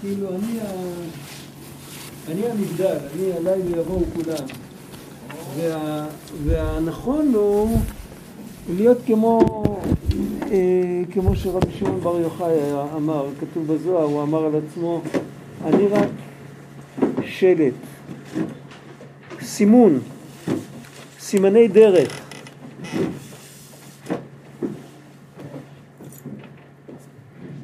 כאילו אני, ה... אני המגדל, אני עליי ויבואו כולם. וה... והנכון הוא להיות כמו, אה, כמו שרבי שמעון בר יוחאי אמר, כתוב בזוהר, הוא אמר על עצמו, אני רק שלט, סימון, סימני דרך.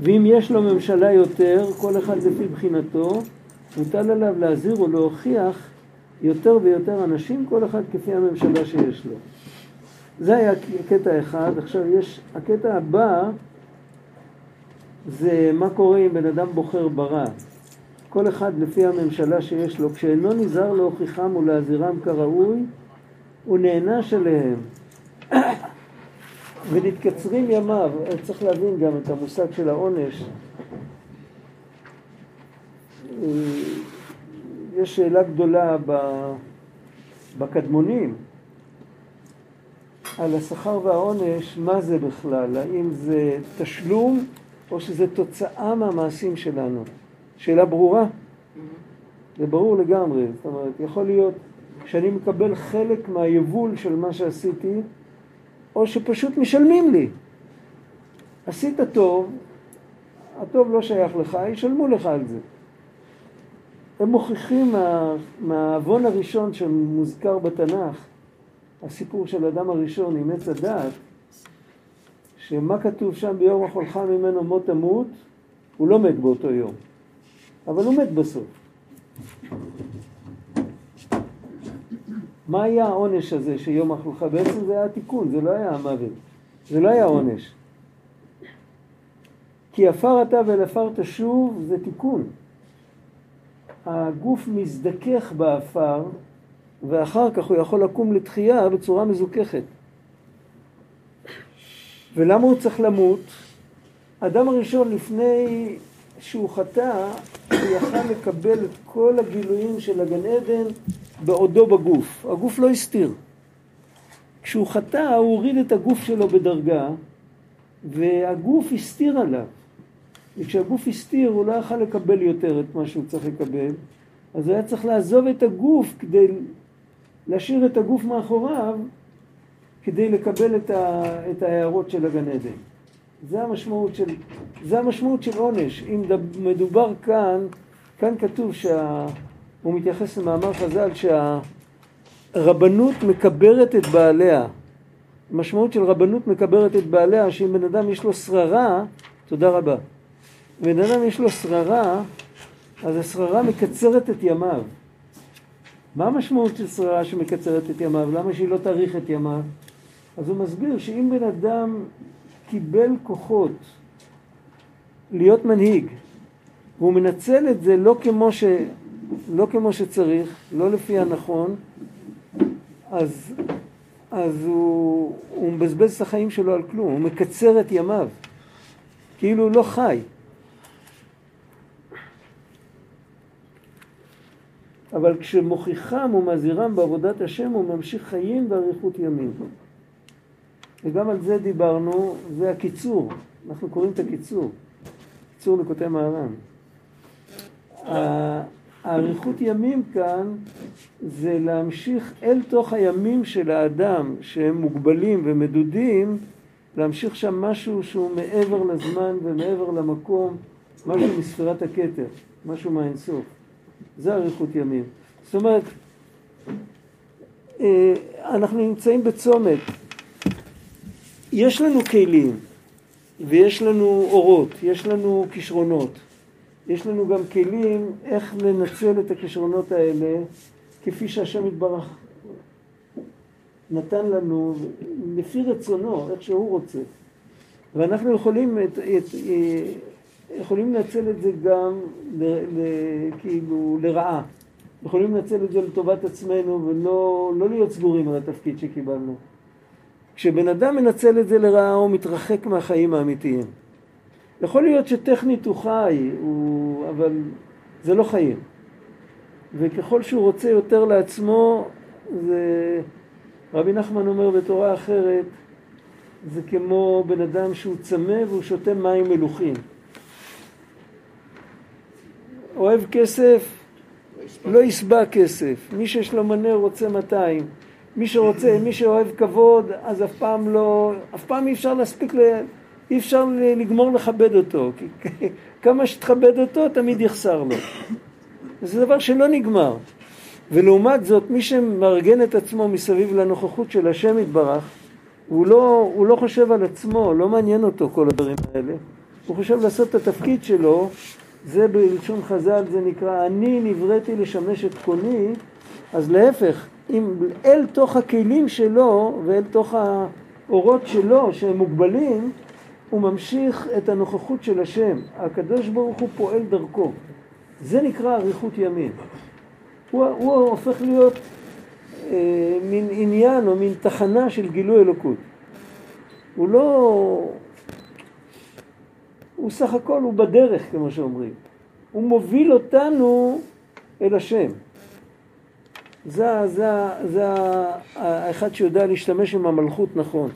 ואם יש לו ממשלה יותר, כל אחד לפי בחינתו, מוטל עליו להזהיר ולהוכיח יותר ויותר אנשים, כל אחד כפי הממשלה שיש לו. זה היה קטע אחד. עכשיו יש, הקטע הבא זה מה קורה אם בן אדם בוחר ברע. כל אחד לפי הממשלה שיש לו, כשאינו נזהר להוכיחם ולהזהירם כראוי, הוא נענש עליהם. ונתקצרים ימיו, צריך להבין גם את המושג של העונש. אה, יש שאלה גדולה בקדמונים על השכר והעונש, מה זה בכלל? האם זה תשלום או שזה תוצאה מהמעשים שלנו? שאלה ברורה? זה ברור לגמרי. זאת אומרת, יכול להיות שאני מקבל חלק מהיבול של מה שעשיתי, או שפשוט משלמים לי. עשית טוב, הטוב לא שייך לך, ישלמו לך על זה. הם מוכיחים מה, מהעוון הראשון שמוזכר בתנ"ך, הסיפור של אדם הראשון עם עץ הדעת, שמה כתוב שם ביום החולך ממנו מות תמות, הוא לא מת באותו יום, אבל הוא מת בסוף. מה היה העונש הזה שיום אכלך? בעצם זה היה תיקון, זה לא היה המוות, זה לא היה עונש. כי עפר אתה ולעפר תשוב זה תיקון. הגוף מזדכך באפר ואחר כך הוא יכול לקום לתחייה בצורה מזוככת. ולמה הוא צריך למות? אדם הראשון לפני שהוא חטא, הוא יכל לקבל את כל הגילויים של הגן עדן בעודו בגוף. הגוף לא הסתיר. כשהוא חטא, הוא הוריד את הגוף שלו בדרגה, והגוף הסתיר עליו. וכשהגוף הסתיר, הוא לא יכל לקבל יותר את מה שהוא צריך לקבל, אז הוא היה צריך לעזוב את הגוף כדי להשאיר את הגוף מאחוריו, כדי לקבל את, ה, את ההערות של הגן עדן. זה המשמעות של, זה המשמעות של עונש. אם מדובר כאן, כאן כתוב שה... הוא מתייחס למאמר חז"ל שהרבנות מקברת את בעליה. המשמעות של רבנות מקברת את בעליה, שאם בן אדם יש לו שררה, תודה רבה. בן אדם יש לו שררה, אז השררה מקצרת את ימיו. מה המשמעות של שררה שמקצרת את ימיו? למה שהיא לא תאריך את ימיו? אז הוא מסביר שאם בן אדם קיבל כוחות להיות מנהיג, והוא מנצל את זה לא כמו, ש... לא כמו שצריך, לא לפי הנכון, אז, אז הוא, הוא מבזבז את החיים שלו על כלום, הוא מקצר את ימיו, כאילו הוא לא חי. אבל כשמוכיחם ומזהירם בעבודת השם הוא ממשיך חיים באריכות ימים. וגם על זה דיברנו, זה הקיצור, אנחנו קוראים את הקיצור, קיצור לקוטי מהר"ן. האריכות ימים כאן זה להמשיך אל תוך הימים של האדם שהם מוגבלים ומדודים, להמשיך שם משהו שהוא מעבר לזמן ומעבר למקום, משהו מספירת הכתר, משהו מהאינסוף. זה אריכות ימים. זאת אומרת, אה, אנחנו נמצאים בצומת. יש לנו כלים ויש לנו אורות, יש לנו כישרונות. יש לנו גם כלים איך לנצל את הכישרונות האלה כפי שהשם יתברך נתן לנו לפי רצונו, איך שהוא רוצה. ואנחנו יכולים, את, את, יכולים לנצל את זה גם ל, ל, כאילו לרעה. יכולים לנצל את זה לטובת עצמנו ולא לא להיות סגורים על התפקיד שקיבלנו. כשבן אדם מנצל את זה לרעה הוא מתרחק מהחיים האמיתיים. יכול להיות שטכנית הוא חי, הוא... אבל זה לא חיים. וככל שהוא רוצה יותר לעצמו, זה... רבי נחמן אומר בתורה אחרת, זה כמו בן אדם שהוא צמא והוא שותה מים מלוכים. אוהב כסף, לא יסבע כסף. מי שיש לו מנה רוצה 200. מי שרוצה, מי שאוהב כבוד, אז אף פעם לא, אף פעם אי אפשר להספיק, ל, אי אפשר לגמור לכבד אותו. כי כמה שתכבד אותו, תמיד יחסר לו. זה דבר שלא נגמר. ולעומת זאת, מי שמארגן את עצמו מסביב לנוכחות של השם יתברך, הוא לא, הוא לא חושב על עצמו, לא מעניין אותו כל הדברים האלה. הוא חושב לעשות את התפקיד שלו, זה בלשון חז"ל זה נקרא אני נבראתי לשמש את קוני, אז להפך, אם אל תוך הכלים שלו ואל תוך האורות שלו שהם מוגבלים, הוא ממשיך את הנוכחות של השם. הקדוש ברוך הוא פועל דרכו. זה נקרא אריכות ימין. הוא, הוא הופך להיות אה, מין עניין או מין תחנה של גילוי אלוקות. הוא לא... הוא סך הכל, הוא בדרך, כמו שאומרים. הוא מוביל אותנו אל השם. זה, זה, זה האחד שיודע להשתמש עם המלכות נכון.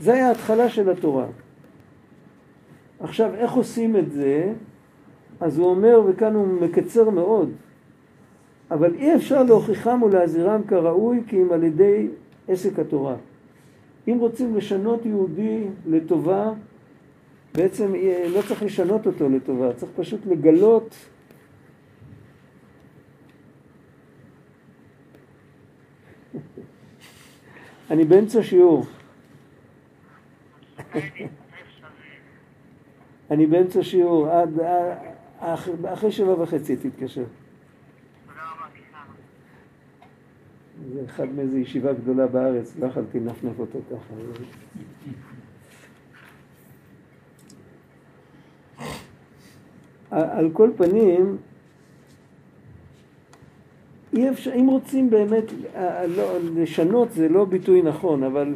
זה היה ההתחלה של התורה. עכשיו, איך עושים את זה? אז הוא אומר, וכאן הוא מקצר מאוד, אבל אי אפשר להוכיחם ולהזהירם כראוי כי אם על ידי עסק התורה. אם רוצים לשנות יהודי לטובה, בעצם לא צריך לשנות אותו לטובה, צריך פשוט לגלות אני באמצע שיעור. אני באמצע שיעור, עד, אחרי שבע וחצי תתקשר. זה אחד מאיזו ישיבה גדולה בארץ, לא יכולתי לנפנף אותו ככה. על כל פנים, אפשר, אם רוצים באמת, אה, לא, לשנות זה לא ביטוי נכון, אבל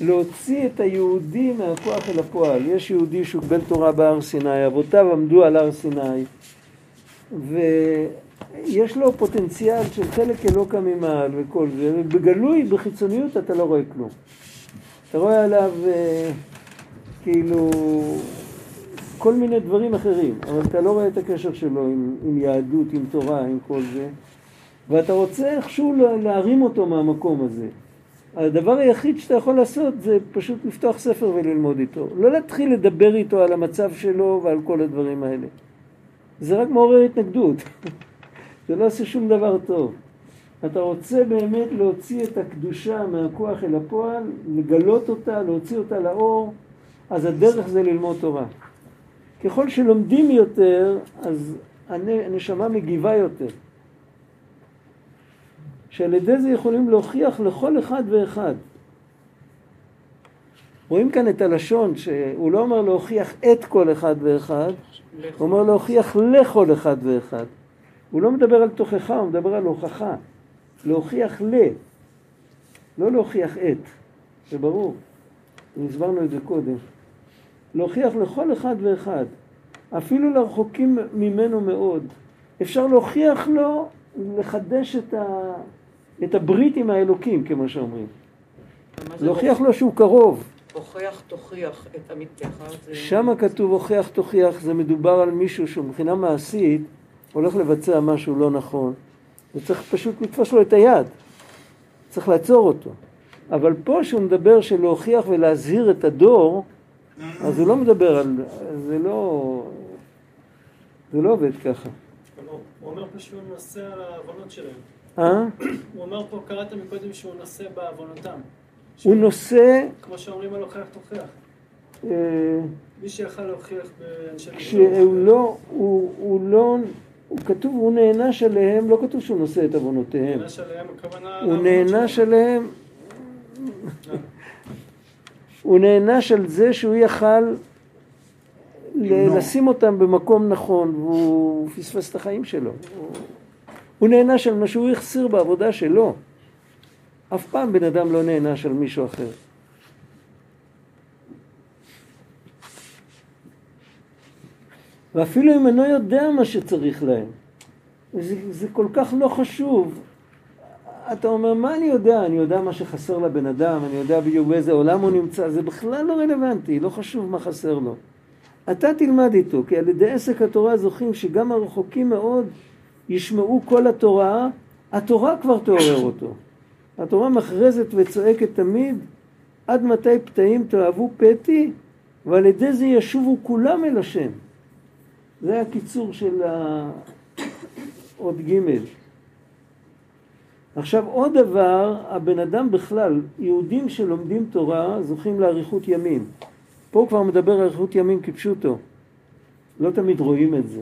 להוציא את היהודי מהכוח אל הפועל. יש יהודי שהוא קיבל תורה בהר סיני, אבותיו עמדו על הר סיני, ויש לו פוטנציאל של חלק אלוקא ממעל וכל זה, ובגלוי, בחיצוניות אתה לא רואה כלום. אתה רואה עליו אה, כאילו כל מיני דברים אחרים, אבל אתה לא רואה את הקשר שלו עם, עם יהדות, עם תורה, עם כל זה. ואתה רוצה איכשהו להרים אותו מהמקום הזה. הדבר היחיד שאתה יכול לעשות זה פשוט לפתוח ספר וללמוד איתו. לא להתחיל לדבר איתו על המצב שלו ועל כל הדברים האלה. זה רק מעורר התנגדות. זה לא עושה שום דבר טוב. אתה רוצה באמת להוציא את הקדושה מהכוח אל הפועל, לגלות אותה, להוציא אותה לאור, אז הדרך זה ללמוד תורה. ככל שלומדים יותר, אז הנשמה מגיבה יותר. שעל ידי זה יכולים להוכיח לכל אחד ואחד. רואים כאן את הלשון שהוא לא אומר להוכיח את כל אחד ואחד, הוא אומר להוכיח לכל אחד ואחד. הוא לא מדבר על תוכחה, הוא מדבר על הוכחה. להוכיח ל, לא להוכיח את, זה ברור, הסברנו את זה קודם. להוכיח לכל אחד ואחד, אפילו לרחוקים ממנו מאוד. אפשר להוכיח לו, לחדש את, ה, את הברית עם האלוקים, כמו שאומרים. להוכיח לו שהוא קרוב. הוכיח תוכיח את עמיתך. שמה כתוב הוכיח תוכיח, זה מדובר על מישהו שהוא מבחינה מעשית הולך לבצע משהו לא נכון, וצריך פשוט לתפוס לו את היד, צריך לעצור אותו. אבל פה שהוא מדבר של להוכיח ולהזהיר את הדור, אז הוא לא מדבר על... זה לא... זה לא עובד ככה. הוא אומר פשוט שהוא נושא על ההבנות שלהם. אה? הוא אומר פה, קראת מקודם שהוא נושא בעוונותם. הוא נושא... כמו שאומרים על הוכיח תוכיח. אה, מי שיכל להוכיח באנשי... כשהוא לא... הוא לא... הוא כתוב, הוא נענש עליהם, לא כתוב שהוא נושא את עוונותיהם. נענש עליהם, הכוונה... הוא נענש עליהם... הוא נענש על זה שהוא יכל לשים אותם במקום נכון, והוא פספס את החיים שלו. הוא נענש על מה שהוא החסיר בעבודה שלו. אף פעם בן אדם לא נענש על מישהו אחר. ואפילו אם אינו יודע מה שצריך להם, זה, זה כל כך לא חשוב. אתה אומר, מה אני יודע? אני יודע מה שחסר לבן אדם, אני יודע בדיוק באיזה עולם הוא נמצא, זה בכלל לא רלוונטי, לא חשוב מה חסר לו. אתה תלמד איתו, כי על ידי עסק התורה זוכים שגם הרחוקים מאוד ישמעו כל התורה, התורה כבר תעורר אותו. התורה מכרזת וצועקת תמיד, עד מתי פתאים תאהבו פתי, ועל ידי זה ישובו כולם אל השם. זה הקיצור של עוד ג'. עכשיו עוד דבר, הבן אדם בכלל, יהודים שלומדים תורה זוכים לאריכות ימים. פה כבר מדבר על אריכות ימים כפשוטו. לא תמיד רואים את זה.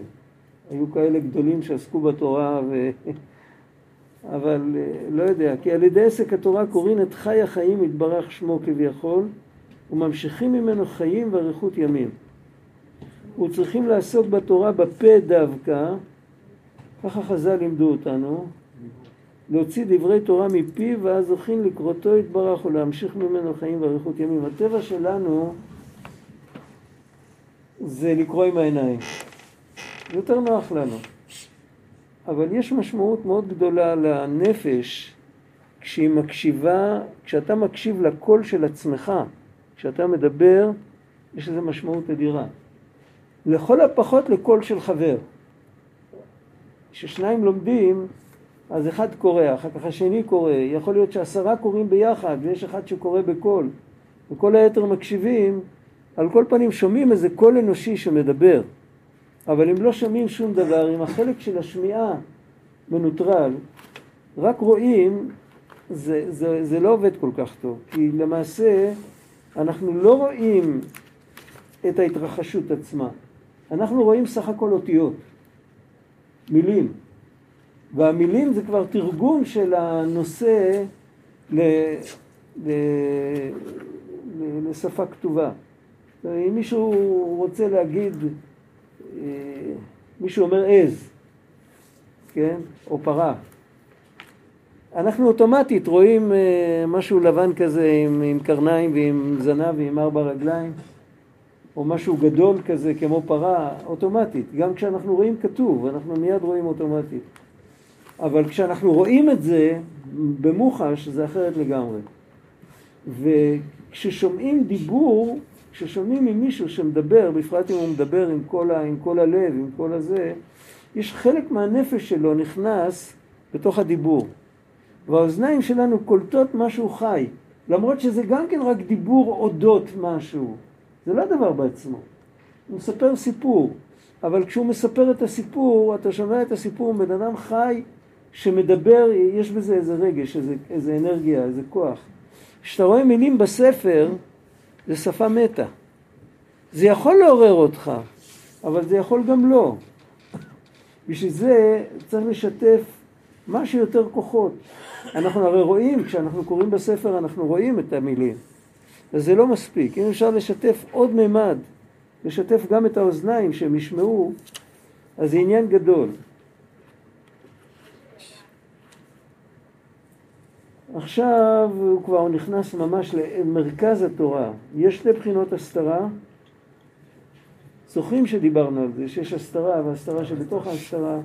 היו כאלה גדולים שעסקו בתורה ו... אבל אה, לא יודע, כי על ידי עסק התורה קוראים את חי החיים יתברך שמו כביכול וממשיכים ממנו חיים ואריכות ימים. וצריכים לעסוק בתורה בפה דווקא, ככה חז"ל לימדו אותנו, להוציא דברי תורה מפיו ואז זוכים לקרותו יתברך ולהמשיך ממנו חיים ואריכות ימים. הטבע שלנו זה לקרוא עם העיניים. יותר נוח לנו. אבל יש משמעות מאוד גדולה לנפש כשהיא מקשיבה, כשאתה מקשיב לקול של עצמך, כשאתה מדבר, יש לזה משמעות אדירה. לכל הפחות לקול של חבר. כששניים לומדים, אז אחד קורא, אחר כך השני קורא, יכול להיות שעשרה קוראים ביחד ויש אחד שקורא בקול, וכל היתר מקשיבים, על כל פנים שומעים איזה קול אנושי שמדבר, אבל הם לא שומעים שום דבר, אם החלק של השמיעה מנוטרל, רק רואים, זה, זה, זה לא עובד כל כך טוב, כי למעשה אנחנו לא רואים את ההתרחשות עצמה, אנחנו רואים סך הכל אותיות, מילים, והמילים זה כבר תרגום של הנושא ל, ל, ל, לשפה כתובה. אם מישהו רוצה להגיד, מישהו אומר עז, כן? או פרה. אנחנו אוטומטית רואים אה, משהו לבן כזה עם, עם קרניים ועם זנב ועם ארבע רגליים, או משהו גדול כזה כמו פרה, אוטומטית. גם כשאנחנו רואים כתוב, אנחנו מיד רואים אוטומטית. אבל כשאנחנו רואים את זה במוחש, זה אחרת לגמרי. וכששומעים דיבור, כששומעים ממישהו שמדבר, בפרט אם הוא מדבר עם כל, ה, עם כל הלב, עם כל הזה, יש חלק מהנפש שלו נכנס בתוך הדיבור. והאוזניים שלנו קולטות משהו חי, למרות שזה גם כן רק דיבור אודות משהו. זה לא דבר בעצמו. הוא מספר סיפור, אבל כשהוא מספר את הסיפור, אתה שומע את הסיפור מבן אדם חי שמדבר, יש בזה איזה רגש, איזה, איזה אנרגיה, איזה כוח. כשאתה רואה מילים בספר, זה שפה מתה. זה יכול לעורר אותך, אבל זה יכול גם לא. בשביל זה צריך לשתף מה שיותר כוחות. אנחנו הרי רואים, כשאנחנו קוראים בספר אנחנו רואים את המילים. אז זה לא מספיק. אם אפשר לשתף עוד מימד, לשתף גם את האוזניים שהם ישמעו, אז זה עניין גדול. עכשיו הוא כבר נכנס ממש למרכז התורה. יש שתי בחינות הסתרה. זוכרים שדיברנו על זה, שיש הסתרה והסתרה שבתוך ההסתרה.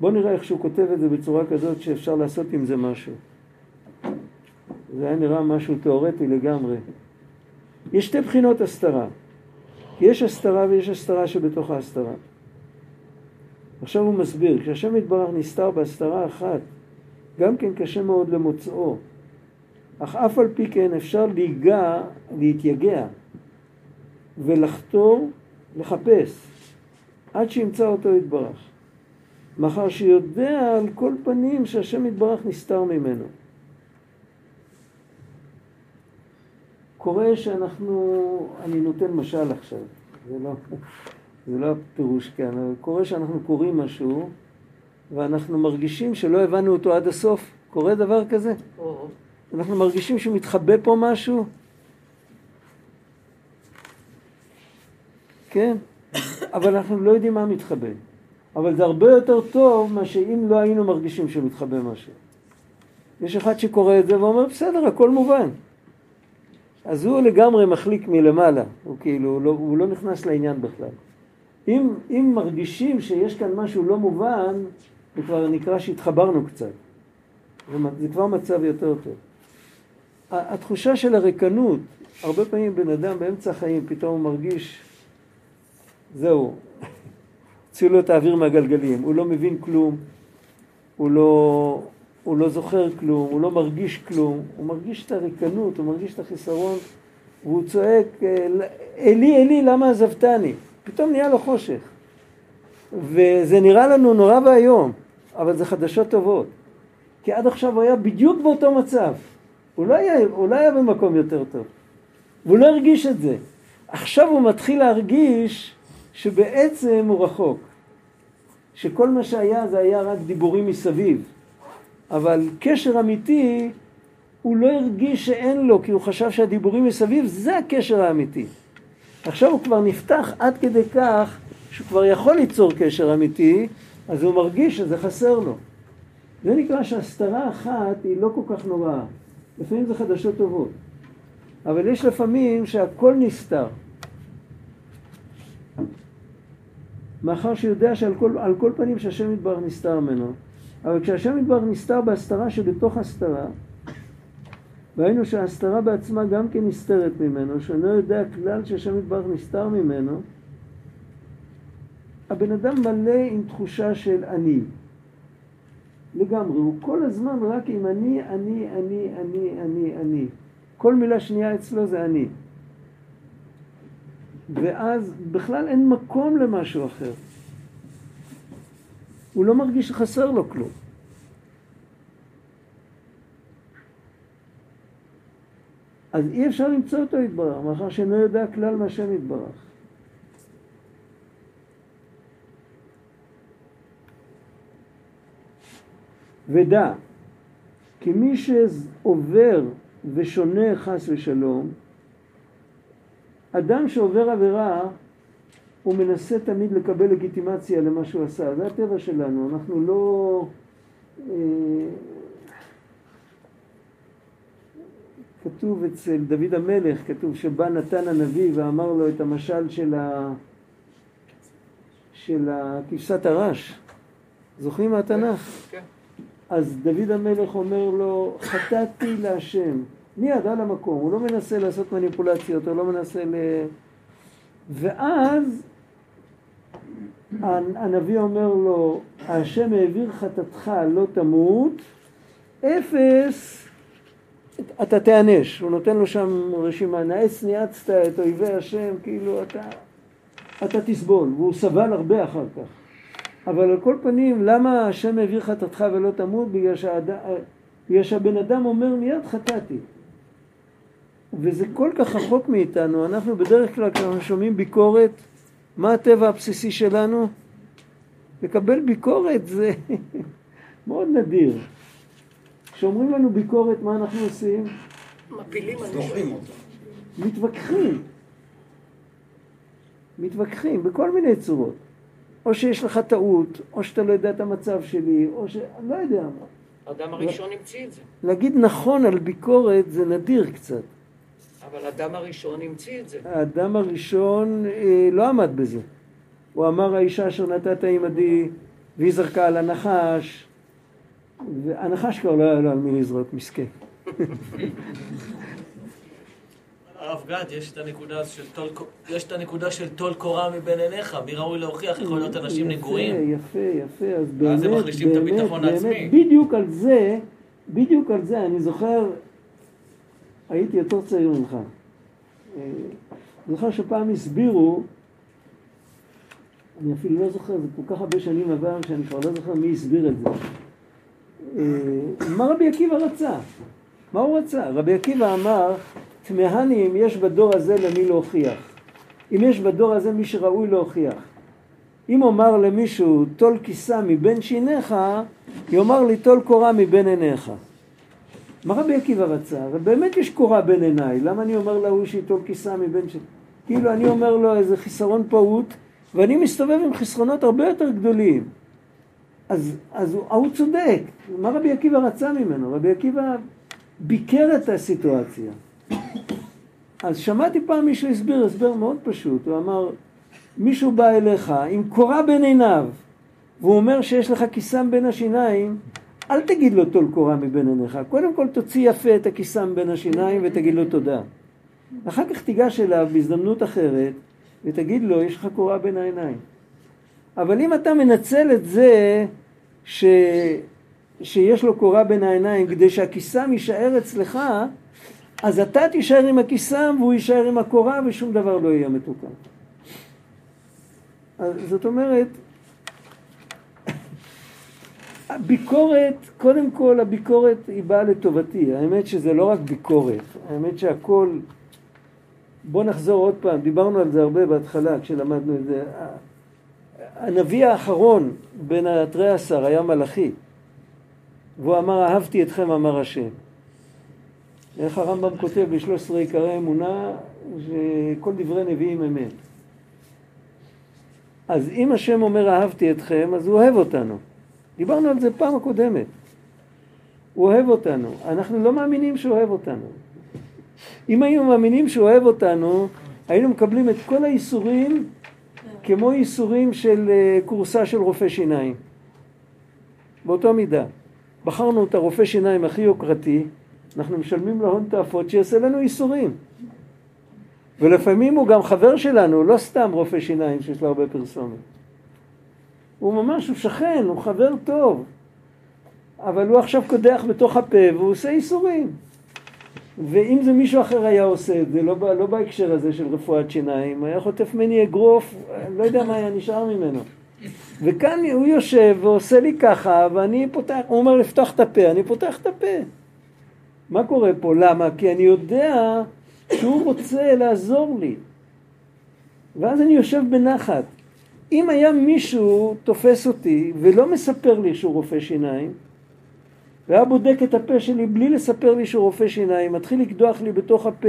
בואו נראה איך שהוא כותב את זה בצורה כזאת שאפשר לעשות עם זה משהו. זה היה נראה משהו תיאורטי לגמרי. יש שתי בחינות הסתרה. יש הסתרה ויש הסתרה שבתוך ההסתרה. עכשיו הוא מסביר, כשהשם יתברך נסתר בהסתרה אחת, גם כן קשה מאוד למוצאו. אך אף על פי כן אפשר להיגע, להתייגע ולחתור, לחפש, עד שימצא אותו יתברך. מאחר שיודע על כל פנים שהשם יתברך נסתר ממנו. קורה שאנחנו, אני נותן משל עכשיו, זה לא, זה לא הפירוש כאן, אבל קורה שאנחנו קוראים משהו ואנחנו מרגישים שלא הבנו אותו עד הסוף. קורה דבר כזה? אנחנו מרגישים שמתחבא פה משהו? כן, אבל אנחנו לא יודעים מה מתחבא. אבל זה הרבה יותר טוב מאשר אם לא היינו מרגישים שמתחבא משהו. יש אחד שקורא את זה ואומר, בסדר, הכל מובן. אז הוא לגמרי מחליק מלמעלה, הוא כאילו, הוא לא, הוא לא נכנס לעניין בכלל. אם, אם מרגישים שיש כאן משהו לא מובן, זה כבר נקרא שהתחברנו קצת. זה כבר מצב יותר טוב. התחושה של הריקנות, הרבה פעמים בן אדם באמצע החיים פתאום הוא מרגיש זהו, הוציאו לו את האוויר מהגלגלים, הוא לא מבין כלום, הוא לא, הוא לא זוכר כלום, הוא לא מרגיש כלום, הוא מרגיש את הריקנות, הוא מרגיש את החיסרון, והוא צועק, אלי, אלי, למה עזבתני? פתאום נהיה לו חושך. וזה נראה לנו נורא ואיום, אבל זה חדשות טובות. כי עד עכשיו הוא היה בדיוק באותו מצב. הוא לא היה, הוא לא היה במקום יותר טוב. והוא לא הרגיש את זה. עכשיו הוא מתחיל להרגיש שבעצם הוא רחוק. שכל מה שהיה זה היה רק דיבורים מסביב. אבל קשר אמיתי, הוא לא הרגיש שאין לו, כי הוא חשב שהדיבורים מסביב זה הקשר האמיתי. עכשיו הוא כבר נפתח עד כדי כך שהוא כבר יכול ליצור קשר אמיתי, אז הוא מרגיש שזה חסר לו. זה נקרא שהסתרה אחת היא לא כל כך נוראה. לפעמים זה חדשות טובות. אבל יש לפעמים שהכל נסתר. מאחר שיודע שעל כל, כל פנים שהשם יתברך נסתר ממנו. אבל כשהשם יתברך נסתר בהסתרה שבתוך הסתרה, והיינו שההסתרה בעצמה גם כן נסתרת ממנו, שאינו יודע כלל שהשם יתברך נסתר ממנו, הבן אדם מלא עם תחושה של אני. לגמרי, הוא כל הזמן רק עם אני, אני, אני, אני, אני, אני. כל מילה שנייה אצלו זה אני. ואז בכלל אין מקום למשהו אחר. הוא לא מרגיש שחסר לו כלום. אז אי אפשר למצוא אותו יתברך, מאחר שאינו יודע כלל מהשם יתברך. ודע, כי מי שעובר ושונה חס ושלום, אדם שעובר עבירה הוא מנסה תמיד לקבל לגיטימציה למה שהוא עשה, זה הטבע שלנו, אנחנו לא... אה, כתוב אצל דוד המלך, כתוב שבא נתן הנביא ואמר לו את המשל של, ה... של כבשת הרש. זוכרים מהתנ"ך? כן. אז דוד המלך אומר לו, חטאתי להשם. מיד על המקום, הוא לא מנסה לעשות מניפולציות, הוא לא מנסה ל... ואז הנביא אומר לו, השם העביר חטאתך לא תמות, אפס אתה תיענש. הוא נותן לו שם רשימה, נאץ ניאצת את אויבי השם, כאילו אתה, אתה תסבול, והוא סבל הרבה אחר כך. אבל על כל פנים, למה השם העביר חטאתך ולא תמות? בגלל, שהאד... בגלל שהבן אדם אומר מיד חטאתי. וזה כל כך רחוק מאיתנו, אנחנו בדרך כלל כשאנחנו שומעים ביקורת, מה הטבע הבסיסי שלנו? לקבל ביקורת זה מאוד נדיר. כשאומרים לנו ביקורת, מה אנחנו עושים? מפילים אנשים. מתווכחים. מתווכחים בכל מיני צורות. או שיש לך טעות, או שאתה לא יודע את המצב שלי, או ש... אני לא יודע מה. האדם הראשון המציא את זה. להגיד נכון על ביקורת זה נדיר קצת. אבל האדם הראשון המציא את זה. האדם הראשון אה, לא עמד בזה. הוא אמר האישה אשר נתת עמדי והיא זרקה על הנחש והנחש כבר לא היה לו על מי לזרוק, מסכן. הרב גד, יש את הנקודה של טול, יש את הנקודה של טול קורה מבין עיניך, מי ראוי להוכיח, יכול להיות אנשים נגועים. יפה, יפה, אז באמת, אז הם מחלישים את הביטחון העצמי. בדיוק על זה, בדיוק על זה, אני זוכר, הייתי יותר צעיר ממך. אה, אני זוכר שפעם הסבירו, אני אפילו לא זוכר, זה כל כך הרבה שנים עבר שאני כבר לא זוכר מי הסביר את זה. אה, מה רבי עקיבא רצה? מה הוא רצה? רבי עקיבא אמר, תמהני אם יש בדור הזה למי להוכיח. אם יש בדור הזה מי שראוי להוכיח. אם אומר למישהו, טול כיסה מבין שיניך, יאמר לי, טול קורה מבין עיניך. מה רבי עקיבא רצה? באמת יש קורה בין עיניי, למה אני אומר להוא שיטול כיסה מבין ש... כאילו אני אומר לו איזה חיסרון פעוט, ואני מסתובב עם חסרונות הרבה יותר גדולים. אז, אז הוא, הוא צודק, מה רבי עקיבא רצה ממנו? רבי עקיבא ביקר את הסיטואציה. אז שמעתי פעם מישהו הסביר הסבר מאוד פשוט, הוא אמר, מישהו בא אליך עם קורה בין עיניו, והוא אומר שיש לך כיסם בין השיניים, אל תגיד לו טול קורה מבין עיניך, קודם כל תוציא יפה את הכיסם בין השיניים ותגיד לו תודה. אחר כך תיגש אליו בהזדמנות אחרת ותגיד לו, יש לך קורה בין העיניים. אבל אם אתה מנצל את זה ש... שיש לו קורה בין העיניים כדי שהכיסם יישאר אצלך, אז אתה תישאר עם הכיסם והוא יישאר עם הקורה ושום דבר לא יהיה מתוקן. זאת אומרת, הביקורת, קודם כל הביקורת היא באה לטובתי, האמת שזה לא רק ביקורת, האמת שהכל, בוא נחזור עוד פעם, דיברנו על זה הרבה בהתחלה כשלמדנו את זה, הנביא האחרון בין התרי עשר היה מלאכי והוא אמר אהבתי אתכם אמר השם. איך הרמב"ם כותב ב-13 עיקרי אמונה שכל דברי נביאים אמת אז אם השם אומר אהבתי אתכם אז הוא אוהב אותנו. דיברנו על זה פעם הקודמת. הוא אוהב אותנו. אנחנו לא מאמינים שהוא אוהב אותנו. אם היינו מאמינים שהוא אוהב אותנו היינו מקבלים את כל האיסורים כמו איסורים של כורסה אה, של רופא שיניים. באותו מידה בחרנו את הרופא שיניים הכי יוקרתי אנחנו משלמים לו הון תועפות שיעשה לנו איסורים ולפעמים הוא גם חבר שלנו, לא סתם רופא שיניים שיש לו הרבה פרסומת. הוא ממש, הוא שכן, הוא חבר טוב. אבל הוא עכשיו קודח בתוך הפה והוא עושה איסורים ואם זה מישהו אחר היה עושה את זה, לא, לא בהקשר הזה של רפואת שיניים, היה חוטף ממני אגרוף, לא יודע מה היה נשאר ממנו. וכאן הוא יושב ועושה לי ככה, ואני פותח, הוא אומר לפתוח את הפה, אני פותח את הפה. מה קורה פה? למה? כי אני יודע שהוא רוצה לעזור לי. ואז אני יושב בנחת. אם היה מישהו תופס אותי ולא מספר לי שהוא רופא שיניים, והיה בודק את הפה שלי בלי לספר לי שהוא רופא שיניים, מתחיל לקדוח לי בתוך הפה,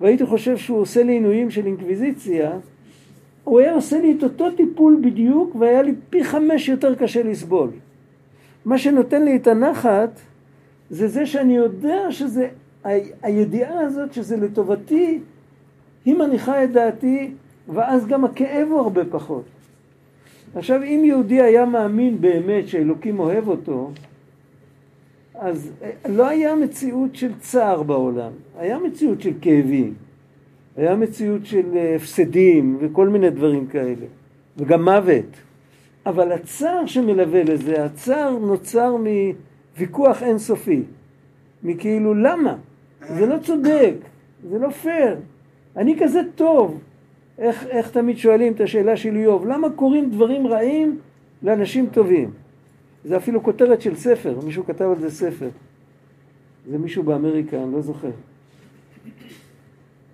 והייתי חושב שהוא עושה לי עינויים של אינקוויזיציה, הוא היה עושה לי את אותו טיפול בדיוק, והיה לי פי חמש יותר קשה לסבול. מה שנותן לי את הנחת, זה זה שאני יודע שזה, הידיעה הזאת שזה לטובתי, היא מניחה את דעתי, ואז גם הכאב הוא הרבה פחות. עכשיו, אם יהודי היה מאמין באמת שאלוקים אוהב אותו, אז אה, לא היה מציאות של צער בעולם, היה מציאות של כאבים, היה מציאות של אה, הפסדים וכל מיני דברים כאלה, וגם מוות. אבל הצער שמלווה לזה, הצער נוצר מוויכוח אינסופי, מכאילו למה? זה לא צודק, זה לא פייר, אני כזה טוב. איך, איך תמיד שואלים את השאלה של איוב, למה קורים דברים רעים לאנשים טובים? זה אפילו כותרת של ספר, מישהו כתב על זה ספר. זה מישהו באמריקה, אני לא זוכר.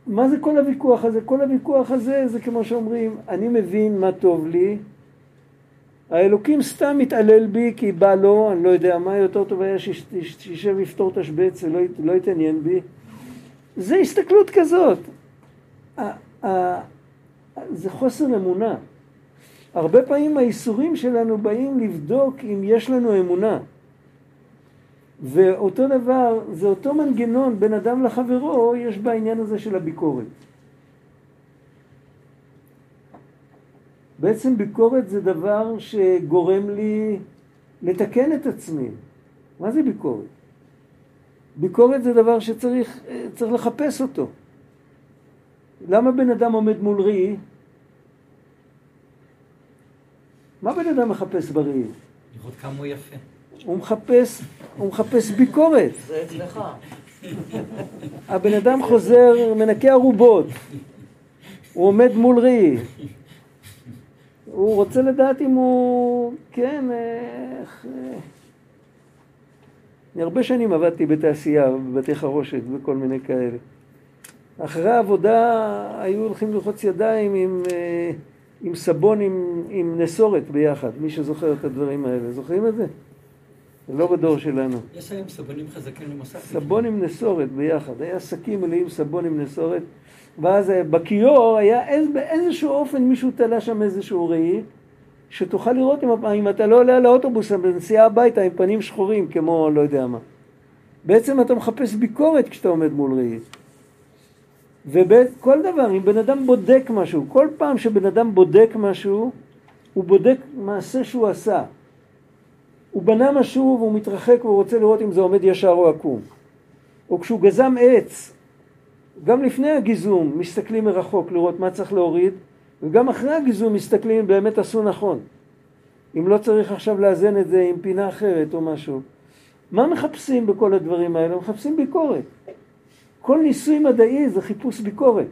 מה זה כל הוויכוח הזה? כל הוויכוח הזה זה כמו שאומרים, אני מבין מה טוב לי, האלוקים סתם מתעלל בי כי בא לו, אני לא יודע מה, יותר טוב היה שישב ויפתור תשבץ ולא לא יתעניין בי. זה הסתכלות כזאת. זה חוסר אמונה. הרבה פעמים האיסורים שלנו באים לבדוק אם יש לנו אמונה. ואותו דבר, זה אותו מנגנון בין אדם לחברו, יש בעניין הזה של הביקורת. בעצם ביקורת זה דבר שגורם לי לתקן את עצמי. מה זה ביקורת? ביקורת זה דבר שצריך לחפש אותו. למה בן אדם עומד מול ראי? מה בן אדם מחפש בראי? לראות כמה הוא יפה. הוא מחפש, הוא מחפש ביקורת. זה אצלך. הבן אדם חוזר, מנקה ארובות. הוא עומד מול ראי. הוא רוצה לדעת אם הוא... כן, איך... אני הרבה שנים עבדתי בתעשייה, בבתי חרושת וכל מיני כאלה. אחרי העבודה היו הולכים ללחוץ ידיים עם... אה, עם סבון עם, עם נסורת ביחד, מי שזוכר את הדברים האלה. זוכרים את זה? זה לא בדור שלנו. יש היום סבונים חזקים למוסף. סבון עם נסורת ביחד. היה שקים מלאים סבון עם נסורת, ואז אה, בכיור היה איז, באיזשהו אופן מישהו תלה שם איזשהו ראי, שתוכל לראות אם, אם אתה לא עולה על האוטובוס בנסיעה הביתה עם פנים שחורים, כמו לא יודע מה. בעצם אתה מחפש ביקורת כשאתה עומד מול ראי. וכל דבר, אם בן אדם בודק משהו, כל פעם שבן אדם בודק משהו, הוא בודק מעשה שהוא עשה. הוא בנה משהו והוא מתרחק והוא רוצה לראות אם זה עומד ישר או עקום. או כשהוא גזם עץ, גם לפני הגיזום מסתכלים מרחוק לראות מה צריך להוריד, וגם אחרי הגיזום מסתכלים אם באמת עשו נכון. אם לא צריך עכשיו לאזן את זה עם פינה אחרת או משהו. מה מחפשים בכל הדברים האלה? מחפשים ביקורת. כל ניסוי מדעי זה חיפוש ביקורת.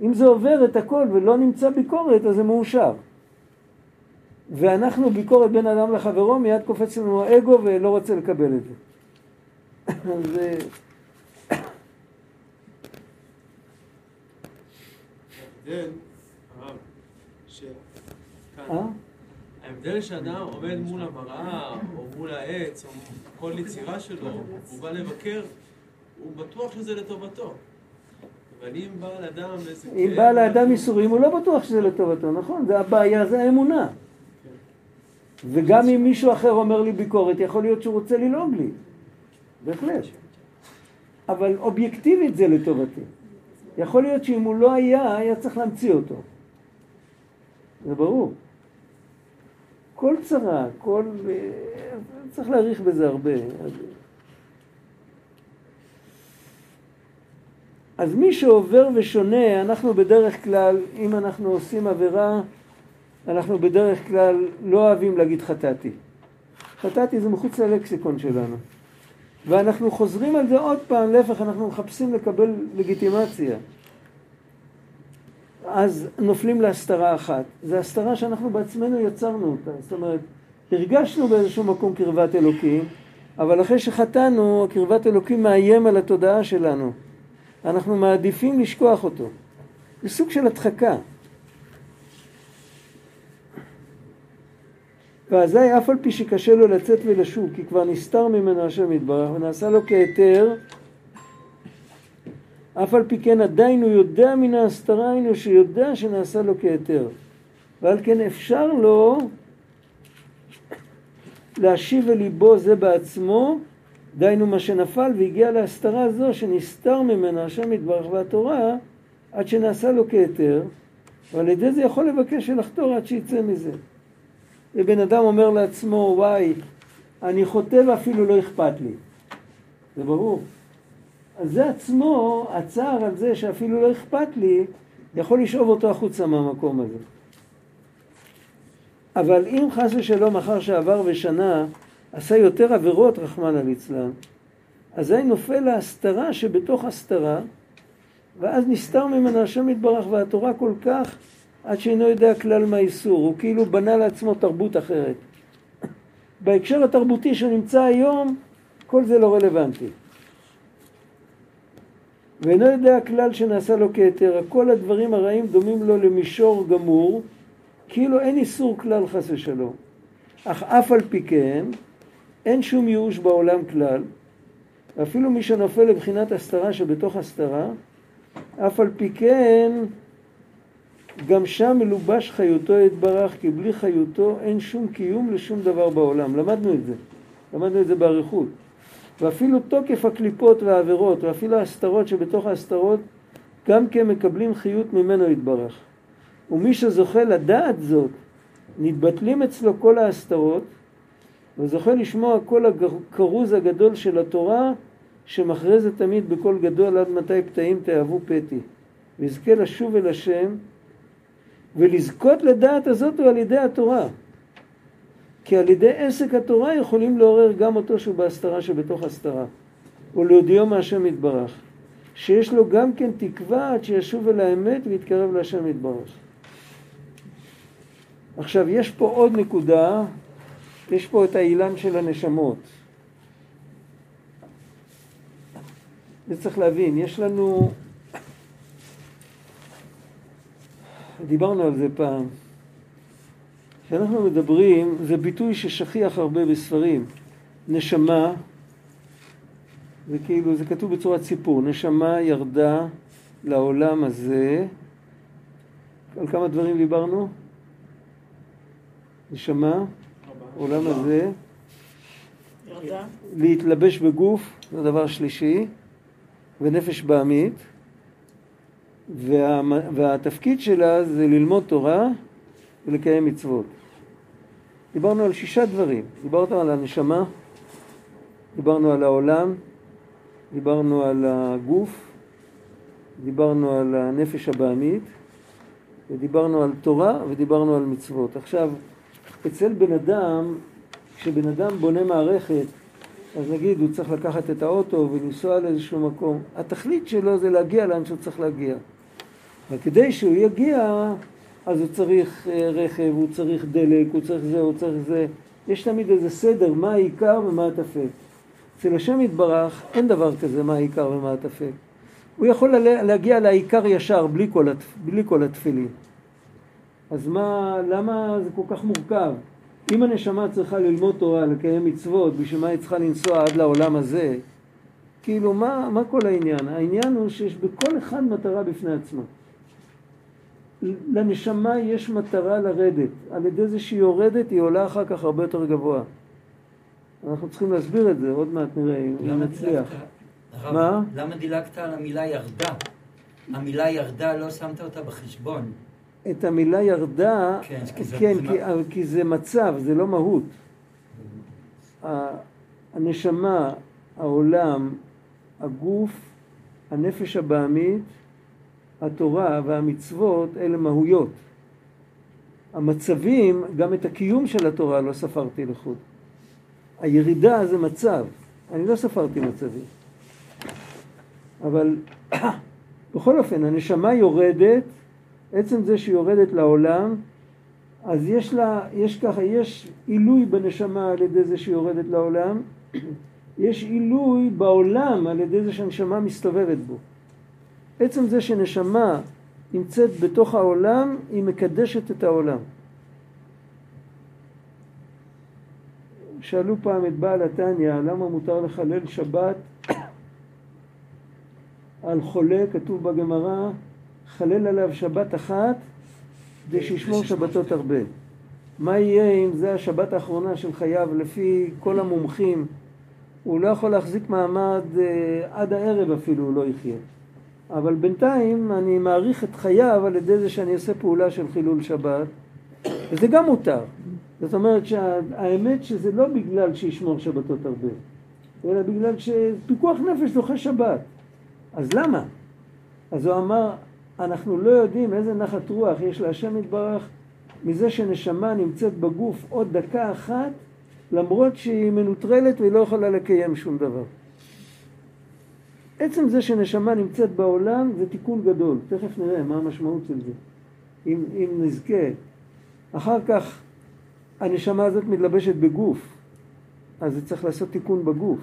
אם זה עובר את הכל ולא נמצא ביקורת, אז זה מאושר. ואנחנו ביקורת בין אדם לחברו, מיד קופץ לנו האגו ולא רוצה לקבל את זה. אז אה, ההבדל, אה? ההבדל שאדם עומד מול המראה, או מול העץ, או כל יצירה שלו, הוא בא לבקר, הוא בטוח שזה לטובתו. אבל אם בא לאדם איזה... אם בא לאדם ייסורים, הוא לא בטוח שזה לטובתו, נכון? זה הבעיה, זה האמונה. וגם אם מישהו אחר אומר לי ביקורת, יכול להיות שהוא רוצה ללעוג לי. בהחלט. אבל אובייקטיבית זה לטובתי. יכול להיות שאם הוא לא היה, היה צריך להמציא אותו. זה ברור. כל צרה, כל... צריך להעריך בזה הרבה. אז- אז מי שעובר ושונה, אנחנו בדרך כלל, אם אנחנו עושים עבירה, אנחנו בדרך כלל לא אוהבים להגיד חטאתי. חטאתי זה מחוץ ללקסיקון שלנו. ואנחנו חוזרים על זה עוד פעם, להפך, אנחנו מחפשים לקבל לגיטימציה. אז נופלים להסתרה אחת. זו הסתרה שאנחנו בעצמנו יצרנו אותה. זאת אומרת, הרגשנו באיזשהו מקום קרבת אלוקים, אבל אחרי שחטאנו, קרבת אלוקים מאיים על התודעה שלנו. אנחנו מעדיפים לשכוח אותו. זה סוג של הדחקה. ואזי אף על פי שקשה לו לצאת ולשוב, כי כבר נסתר ממנו השם יתברך ונעשה לו כהיתר, אף על פי כן עדיין הוא יודע מן ההסתרה, היינו שיודע שנעשה לו כהיתר. ועל כן אפשר לו להשיב אל ליבו זה בעצמו, דהיינו מה שנפל והגיע להסתרה זו שנסתר ממנה השם יתברך והתורה, עד שנעשה לו כהיתר, ועל ידי זה יכול לבקש ולחתור עד שיצא מזה. ובן אדם אומר לעצמו, וואי, אני חוטא ואפילו לא אכפת לי. זה ברור. אז זה עצמו, הצער על זה שאפילו לא אכפת לי, יכול לשאוב אותו החוצה מהמקום הזה. אבל אם חס ושלום אחר שעבר ושנה עשה יותר עבירות, רחמנא ליצלן, אזי נופל להסתרה שבתוך הסתרה, ואז נסתר ממנה השם יתברך והתורה כל כך עד שאינו יודע כלל מהאיסור, הוא כאילו בנה לעצמו תרבות אחרת. בהקשר התרבותי שנמצא היום, כל זה לא רלוונטי. ואינו יודע כלל שנעשה לו כהיתר, כל הדברים הרעים דומים לו למישור גמור, כאילו אין איסור כלל חס ושלום. אך אף על פי כן, אין שום ייאוש בעולם כלל, ואפילו מי שנופל לבחינת הסתרה שבתוך הסתרה, אף על פי כן, גם שם מלובש חיותו יתברך, כי בלי חיותו אין שום קיום לשום דבר בעולם. למדנו את זה. למדנו את זה באריכות. ואפילו תוקף הקליפות והעבירות, ואפילו ההסתרות שבתוך ההסתרות, גם כן מקבלים חיות ממנו יתברך. ומי שזוכה לדעת זאת, נתבטלים אצלו כל ההסתרות, וזוכה לשמוע כל הכרוז הגדול של התורה, שמכרזת תמיד בקול גדול עד מתי פתאים תאהבו פתי. ויזכה לשוב אל השם, ולזכות לדעת הזאת הוא על ידי התורה. כי על ידי עסק התורה יכולים לעורר גם אותו שהוא בהסתרה שבתוך הסתרה, ולהודיעו מהשם יתברך, שיש לו גם כן תקווה עד שישוב אל האמת ויתקרב להשם יתברך. עכשיו, יש פה עוד נקודה, יש פה את האילן של הנשמות. זה צריך להבין, יש לנו, דיברנו על זה פעם, כשאנחנו מדברים, זה ביטוי ששכיח הרבה בספרים, נשמה, זה כאילו, זה כתוב בצורת סיפור, נשמה ירדה לעולם הזה, על כמה דברים דיברנו? נשמה, עולם הזה, ירדה? להתלבש בגוף, זה דבר שלישי, ונפש בעמית, וה, והתפקיד שלה זה ללמוד תורה ולקיים מצוות. דיברנו על שישה דברים, דיברנו על הנשמה, דיברנו על העולם, דיברנו על הגוף, דיברנו על הנפש הבעמית, ודיברנו על תורה ודיברנו על מצוות. עכשיו, אצל בן אדם, כשבן אדם בונה מערכת, אז נגיד הוא צריך לקחת את האוטו ולנסוע לאיזשהו מקום, התכלית שלו זה להגיע לאן שהוא צריך להגיע. וכדי שהוא יגיע, אז הוא צריך אה, רכב, הוא צריך דלק, הוא צריך זה, הוא צריך זה. יש תמיד איזה סדר, מה העיקר ומה הטפל. אצל השם יתברך אין דבר כזה מה העיקר ומה הטפל. הוא יכול להגיע לעיקר ישר בלי כל, התפ... בלי כל התפילין. אז מה, למה זה כל כך מורכב? אם הנשמה צריכה ללמוד תורה, לקיים מצוות, בשביל מה היא צריכה לנסוע עד לעולם הזה? כאילו, מה, מה כל העניין? העניין הוא שיש בכל אחד מטרה בפני עצמה. לנשמה יש מטרה לרדת. על ידי זה שהיא יורדת, היא עולה אחר כך הרבה יותר גבוה. אנחנו צריכים להסביר את זה, עוד מעט נראה אם נצליח. הרב, מה? למה דילגת על המילה ירדה? המילה ירדה, לא שמת אותה בחשבון. את המילה ירדה, כן, כי זה- כן, זה כי, מה- כי זה מצב, זה לא מהות. הנשמה, העולם, הגוף, הנפש הבעמית, התורה והמצוות אלה מהויות. המצבים, גם את הקיום של התורה לא ספרתי לחוד. הירידה זה מצב, אני לא ספרתי מצבים. אבל בכל אופן, הנשמה יורדת, עצם זה שהיא יורדת לעולם, אז יש לה, יש ככה, יש עילוי בנשמה על ידי זה שהיא יורדת לעולם, יש עילוי בעולם על ידי זה שהנשמה מסתובבת בו. עצם זה שנשמה נמצאת בתוך העולם, היא מקדשת את העולם. שאלו פעם את בעל התניא, למה מותר לחלל שבת על חולה, כתוב בגמרא, חלל עליו שבת אחת כדי שישמור שבתות הרבה. מה יהיה אם זה השבת האחרונה של חייו לפי כל המומחים? הוא לא יכול להחזיק מעמד אה, עד הערב אפילו, הוא לא יחיה. אבל בינתיים אני מעריך את חייו על ידי זה שאני עושה פעולה של חילול שבת, וזה גם מותר. זאת אומרת שהאמת שזה לא בגלל שישמור שבתות הרבה, אלא בגלל שפיקוח נפש זוכה שבת. אז למה? אז הוא אמר, אנחנו לא יודעים איזה נחת רוח יש להשם יתברך מזה שנשמה נמצאת בגוף עוד דקה אחת, למרות שהיא מנוטרלת והיא לא יכולה לקיים שום דבר. עצם זה שנשמה נמצאת בעולם זה תיקון גדול, תכף נראה מה המשמעות של זה, אם, אם נזכה. אחר כך הנשמה הזאת מתלבשת בגוף, אז זה צריך לעשות תיקון בגוף.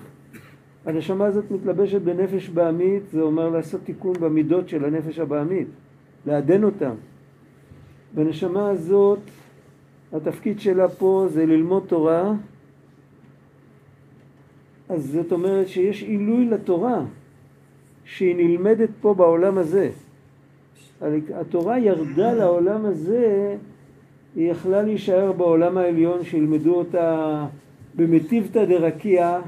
הנשמה הזאת מתלבשת בנפש בעמית, זה אומר לעשות תיקון במידות של הנפש הבעמית, לעדן אותם. בנשמה הזאת, התפקיד שלה פה זה ללמוד תורה, אז זאת אומרת שיש עילוי לתורה, שהיא נלמדת פה בעולם הזה. התורה ירדה לעולם הזה, היא יכלה להישאר בעולם העליון, שילמדו אותה במטיבתא דרקיע,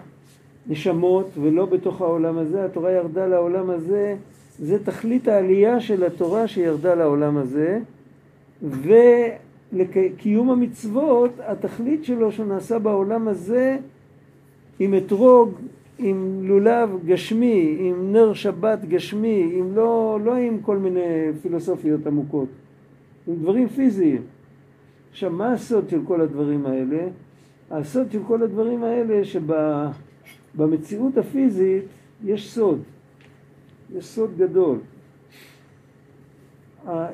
נשמות, ולא בתוך העולם הזה. התורה ירדה לעולם הזה, זה תכלית העלייה של התורה שירדה לעולם הזה, ולקיום המצוות, התכלית שלו שנעשה בעולם הזה, עם אתרוג, עם לולב גשמי, עם נר שבת גשמי, עם לא, לא עם כל מיני פילוסופיות עמוקות, עם דברים פיזיים. עכשיו, מה הסוד של כל הדברים האלה? הסוד של כל הדברים האלה שבמציאות הפיזית יש סוד, יש סוד גדול.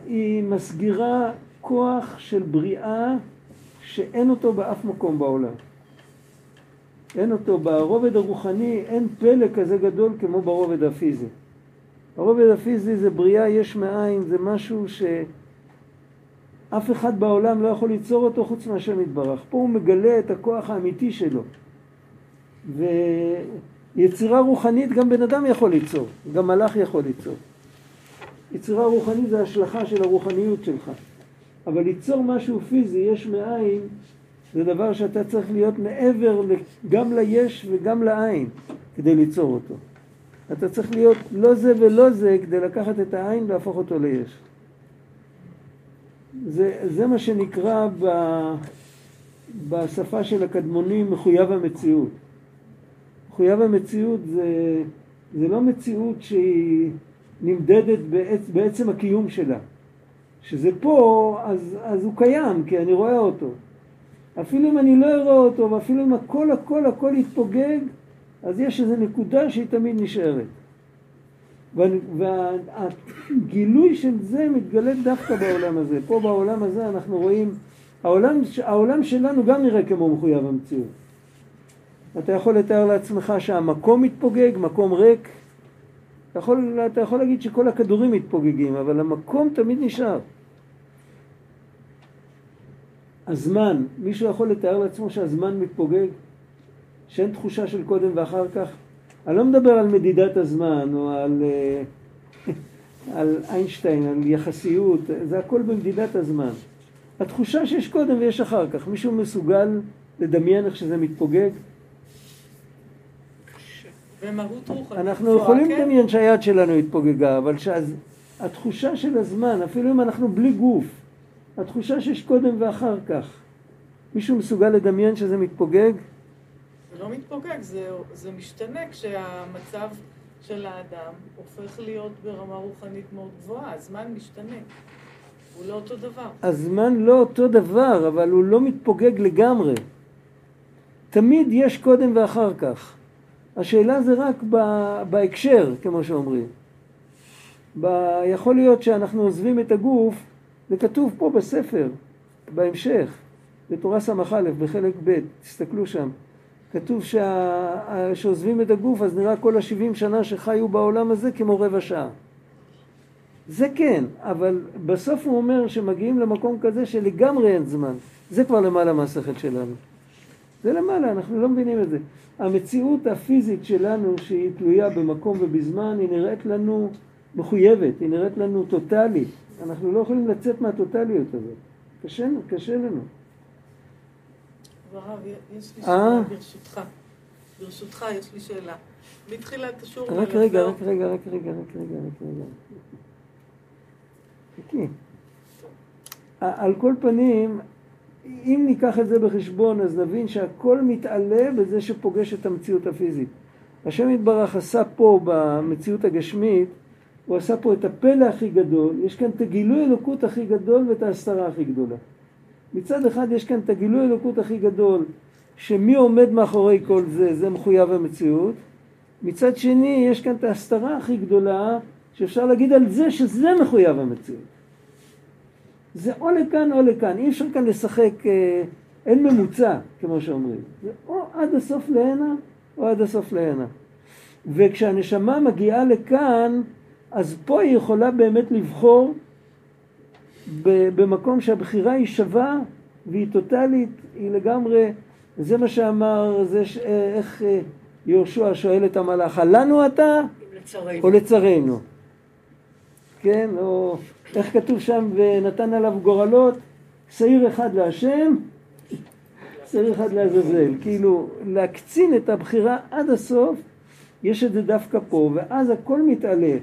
היא מסגירה כוח של בריאה שאין אותו באף מקום בעולם. אין אותו. ברובד הרוחני אין פלא כזה גדול כמו ברובד הפיזי. הרובד הפיזי זה בריאה יש מאין, זה משהו שאף אחד בעולם לא יכול ליצור אותו חוץ מהשם יתברך. פה הוא מגלה את הכוח האמיתי שלו. ויצירה רוחנית גם בן אדם יכול ליצור, גם מלאך יכול ליצור. יצירה רוחנית זה השלכה של הרוחניות שלך. אבל ליצור משהו פיזי, יש מאין, זה דבר שאתה צריך להיות מעבר גם ליש וגם לעין כדי ליצור אותו. אתה צריך להיות לא זה ולא זה כדי לקחת את העין ולהפוך אותו ליש. זה, זה מה שנקרא ב, בשפה של הקדמונים מחויב המציאות. מחויב המציאות זה, זה לא מציאות שהיא נמדדת בעצ, בעצם הקיום שלה. כשזה פה, אז, אז הוא קיים, כי אני רואה אותו. אפילו אם אני לא אראה אותו, ואפילו אם הכל הכל הכל יתפוגג, אז יש איזו נקודה שהיא תמיד נשארת. והגילוי של זה מתגלה דווקא בעולם הזה. פה בעולם הזה אנחנו רואים, העולם, העולם שלנו גם נראה כמו מחויב המציאות. אתה יכול לתאר לעצמך שהמקום מתפוגג, מקום ריק. אתה יכול, אתה יכול להגיד שכל הכדורים מתפוגגים, אבל המקום תמיד נשאר. הזמן, מישהו יכול לתאר לעצמו שהזמן מתפוגג? שאין תחושה של קודם ואחר כך? אני לא מדבר על מדידת הזמן או על, אה, על איינשטיין, על יחסיות, זה הכל במדידת הזמן. התחושה שיש קודם ויש אחר כך, מישהו מסוגל לדמיין איך שזה מתפוגג? אנחנו גבוהה, יכולים כן? לדמיין שהיד שלנו התפוגגה, אבל שהתחושה של הזמן, אפילו אם אנחנו בלי גוף, התחושה שיש קודם ואחר כך, מישהו מסוגל לדמיין שזה מתפוגג? זה לא מתפוגג, זה, זה משתנה כשהמצב של האדם הופך להיות ברמה רוחנית מאוד גבוהה, הזמן משתנה. הוא לא אותו דבר. הזמן לא אותו דבר, אבל הוא לא מתפוגג לגמרי. תמיד יש קודם ואחר כך. השאלה זה רק ב- בהקשר, כמו שאומרים. ב- יכול להיות שאנחנו עוזבים את הגוף, זה כתוב פה בספר, בהמשך, בתורה ס"א, בחלק ב', תסתכלו שם. כתוב שה... שעוזבים את הגוף, אז נראה כל השבעים שנה שחיו בעולם הזה כמו רבע שעה. זה כן, אבל בסוף הוא אומר שמגיעים למקום כזה שלגמרי אין זמן. זה כבר למעלה מהשכל שלנו. זה למעלה, אנחנו לא מבינים את זה. המציאות הפיזית שלנו, שהיא תלויה במקום ובזמן, היא נראית לנו מחויבת, היא נראית לנו טוטאלית. אנחנו לא יכולים לצאת מהטוטאליות הזאת. קשה, קשה לנו. הרב, יש לי אה? שאלה ברשותך. ברשותך, יש לי שאלה. מתחילת השיעור... רק מלווה רגע, רק רגע, רק רגע, רק רגע, רק רגע. חכי. על כל פנים, אם ניקח את זה בחשבון, אז נבין שהכל מתעלה בזה שפוגש את המציאות הפיזית. השם יתברך עשה פה במציאות הגשמית, הוא עשה פה את הפלא הכי גדול, יש כאן את הגילוי אלוקות הכי גדול ואת ההסתרה הכי גדולה. מצד אחד יש כאן את הגילוי אלוקות הכי גדול, שמי עומד מאחורי כל זה, זה מחויב המציאות. מצד שני, יש כאן את ההסתרה הכי גדולה, שאפשר להגיד על זה שזה מחויב המציאות. זה או לכאן או לכאן, אי אפשר כאן לשחק, אה, אין ממוצע, כמו שאומרים. זה או עד הסוף להנה, או עד הסוף להנה. וכשהנשמה מגיעה לכאן, אז פה היא יכולה באמת לבחור במקום שהבחירה היא שווה והיא טוטאלית, היא לגמרי, זה מה שאמר, זה ש... איך אה, יהושע שואל את המלאך, לנו אתה לצערנו. או לצרינו? כן, או איך כתוב שם, ונתן עליו גורלות, שעיר אחד להשם, שעיר אחד לעזאזל. כאילו, להקצין את הבחירה עד הסוף, יש את זה דווקא פה, ואז הכל מתעלה.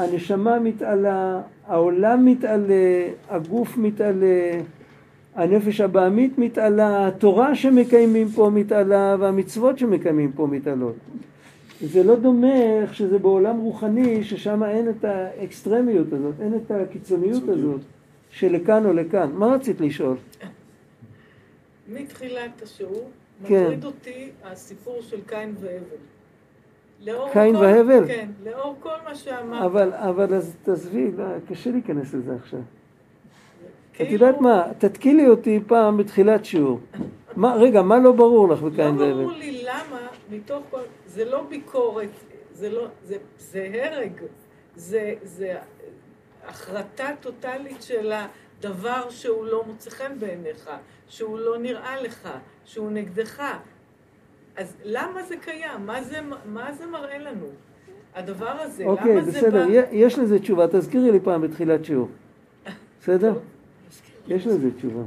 הנשמה מתעלה, העולם מתעלה, הגוף מתעלה, הנפש הבעמית מתעלה, התורה שמקיימים פה מתעלה, והמצוות שמקיימים פה מתעלות. זה לא דומה איך שזה בעולם רוחני, ששם אין את האקסטרמיות הזאת, אין את הקיצוניות הזאת, שלכאן או לכאן. מה רצית לשאול? מתחילת השיעור, כן. מטריד אותי הסיפור של קין והבל. קין והבל? כן, לאור כל מה שאמרת. אבל, אבל אז תעזבי, לא, קשה להיכנס לזה עכשיו. את כאילו, יודעת מה, תתקילי אותי פעם בתחילת שיעור. מה, רגע, מה לא ברור לך לא בקין ברור והבל? לי למה מתוך כל... זה לא ביקורת, זה לא... זה, זה הרג. זה, זה החרטה טוטאלית של הדבר שהוא לא מוצא חן בעיניך, שהוא לא נראה לך, שהוא נגדך. אז למה זה קיים? מה זה, מה זה מראה לנו? הדבר הזה, אוקיי, למה זה בסדר, בא... י- יש לזה תשובה, תזכירי לי פעם בתחילת שיעור. בסדר? יש לזה תשובה.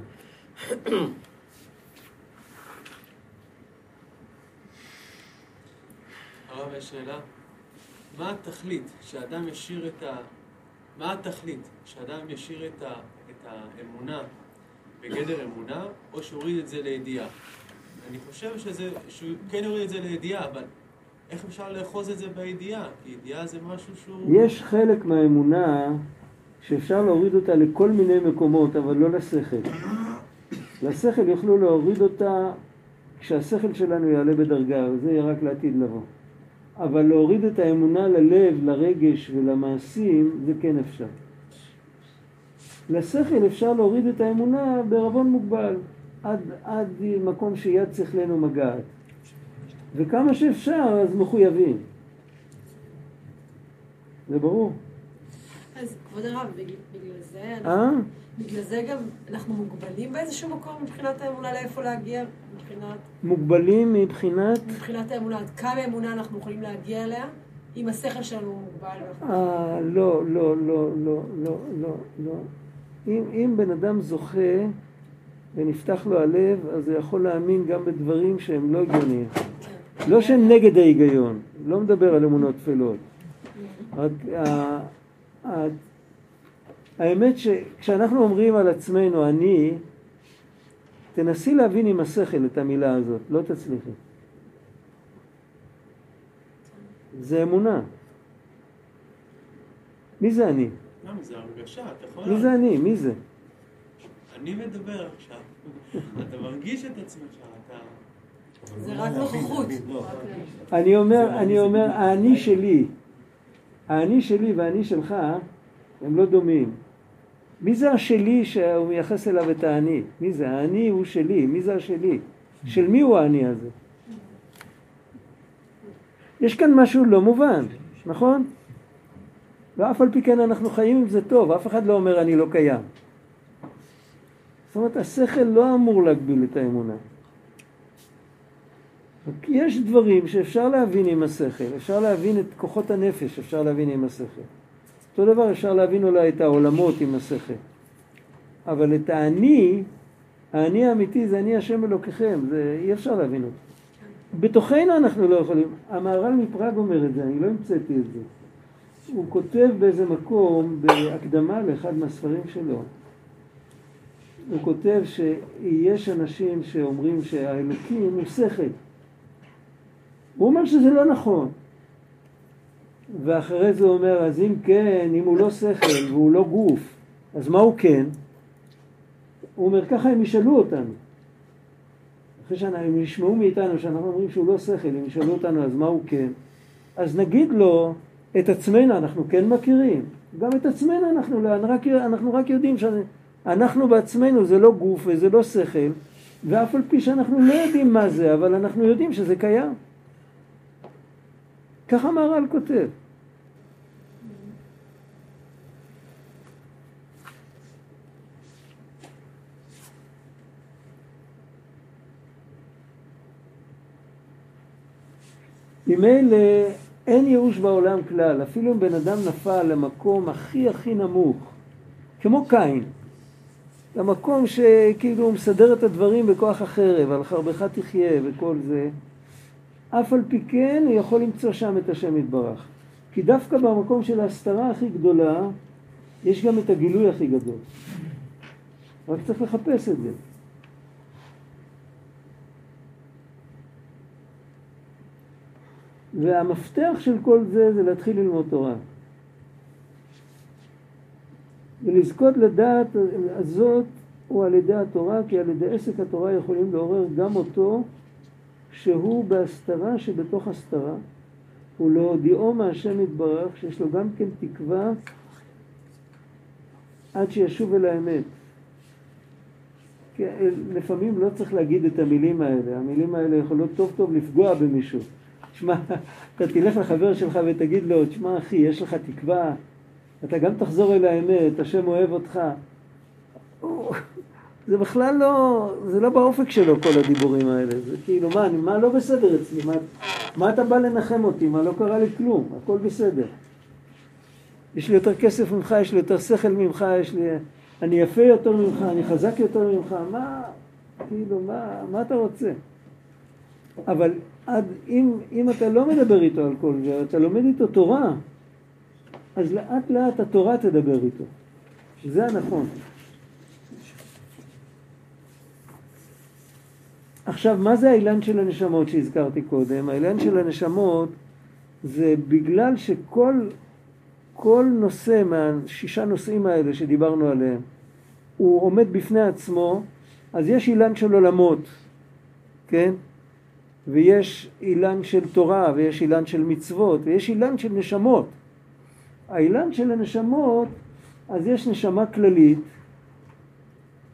הרב, יש שאלה. מה התכלית שאדם ישאיר את ה... מה התכלית שאדם ישאיר את, ה... את האמונה בגדר אמונה, או שהוריד את זה לידיעה? אני חושב שזה... שהוא כן יוריד את זה לידיעה, אבל איך אפשר לאחוז את זה בידיעה? כי ידיעה זה משהו שהוא... יש חלק מהאמונה שאפשר להוריד אותה לכל מיני מקומות, אבל לא לשכל. לשכל יוכלו להוריד אותה כשהשכל שלנו יעלה בדרגה, וזה יהיה רק לעתיד לבוא. אבל להוריד את האמונה ללב, לרגש ולמעשים, זה כן אפשר. לשכל אפשר להוריד את האמונה בערבון מוגבל, עד, עד מקום שיד שכלנו מגעת. וכמה שאפשר, אז מחויבים. זה ברור. אז כבוד הרב, בגלל זה, אנחנו- אה? בגלל זה גם אנחנו מוגבלים באיזשהו מקום מבחינת האמונה לאיפה להגיע, מבחינת, מוגבלים מבחינת... מבחינת האמונה, עד כמה אמונה אנחנו יכולים להגיע אליה, אם השכל שלנו מוגבל. אה, לא, לא, לא, לא, לא, לא, לא. אם, אם בן אדם זוכה ונפתח לו הלב, אז הוא יכול להאמין גם בדברים שהם לא הגיוניים. לא שהם נגד ההיגיון, לא מדבר על אמונות טפלות. רק ה- ה- האמת שכשאנחנו אומרים על עצמנו אני, תנסי להבין עם השכל את המילה הזאת, לא תצליחי. זה אמונה. מי זה אני? למה זה הרגשה? מי זה אני? מי זה? אני מדבר עכשיו. אתה מרגיש את עצמך, אתה... זה רק נוכחות. אני אומר, אני אומר, האני שלי, האני שלי והאני שלך הם לא דומים. מי זה השלי שהוא מייחס אליו את האני? מי זה? האני הוא שלי, מי זה השלי? של מי הוא האני הזה? יש כאן משהו לא מובן, נכון? ואף על פי כן אנחנו חיים עם זה טוב, אף אחד לא אומר אני לא קיים. זאת אומרת, השכל לא אמור להגביל את האמונה. יש דברים שאפשר להבין עם השכל, אפשר להבין את כוחות הנפש, אפשר להבין עם השכל. אותו דבר אפשר להבין אולי את העולמות עם השכל. אבל את האני, האני האמיתי זה אני השם אלוקיכם, זה אי אפשר להבין אותו. בתוכנו אנחנו לא יכולים. המהר"ל מפראג אומר את זה, אני לא המצאתי את זה. הוא כותב באיזה מקום, בהקדמה לאחד מהספרים שלו, הוא כותב שיש אנשים שאומרים שהאלוקים הוא שכל. הוא אומר שזה לא נכון. ואחרי זה הוא אומר, אז אם כן, אם הוא לא שכל והוא לא גוף, אז מה הוא כן? הוא אומר, ככה הם ישאלו אותנו. אחרי שהם ישמעו מאיתנו שאנחנו אומרים שהוא לא שכל, הם ישאלו אותנו, אז מה הוא כן? אז נגיד לו, את עצמנו אנחנו כן מכירים. גם את עצמנו אנחנו לא, רק, אנחנו רק יודעים שאנחנו בעצמנו זה לא גוף וזה לא שכל, ואף על פי שאנחנו לא יודעים מה זה, אבל אנחנו יודעים שזה קיים. ככה מהר"ל כותב. ממילא אין ייאוש בעולם כלל, אפילו אם בן אדם נפל למקום הכי הכי נמוך, כמו קין, למקום שכאילו הוא מסדר את הדברים בכוח החרב, על חרבך תחיה וכל זה, אף על פי כן הוא יכול למצוא שם את השם יתברך. כי דווקא במקום של ההסתרה הכי גדולה, יש גם את הגילוי הכי גדול. רק צריך לחפש את זה. והמפתח של כל זה זה להתחיל ללמוד תורה. ולזכות לדעת הזאת הוא על ידי התורה, כי על ידי עסק התורה יכולים לעורר גם אותו שהוא בהסתרה שבתוך הסתרה, ולהודיעו מהשם יתברך שיש לו גם כן תקווה עד שישוב אל האמת. כי לפעמים לא צריך להגיד את המילים האלה, המילים האלה יכולות טוב טוב לפגוע במישהו. תשמע, אתה תלך לחבר שלך ותגיד לו, תשמע אחי, יש לך תקווה, אתה גם תחזור אל האמת, השם אוהב אותך. זה בכלל לא, זה לא באופק שלו כל הדיבורים האלה, זה כאילו, מה, אני, מה לא בסדר אצלי, מה, מה אתה בא לנחם אותי, מה לא קרה לי כלום, הכל בסדר. יש לי יותר כסף ממך, יש לי יותר שכל ממך, יש לי, אני יפה יותר ממך, אני חזק יותר ממך, מה, כאילו, מה, מה אתה רוצה? אבל עד, אם, אם אתה לא מדבר איתו על כל זה, אתה לומד איתו תורה, אז לאט לאט התורה תדבר איתו. זה הנכון. עכשיו, מה זה האילן של הנשמות שהזכרתי קודם? האילן של הנשמות זה בגלל שכל כל נושא מהשישה נושאים האלה שדיברנו עליהם, הוא עומד בפני עצמו, אז יש אילן של עולמות, כן? ויש אילן של תורה, ויש אילן של מצוות, ויש אילן של נשמות. האילן של הנשמות, אז יש נשמה כללית,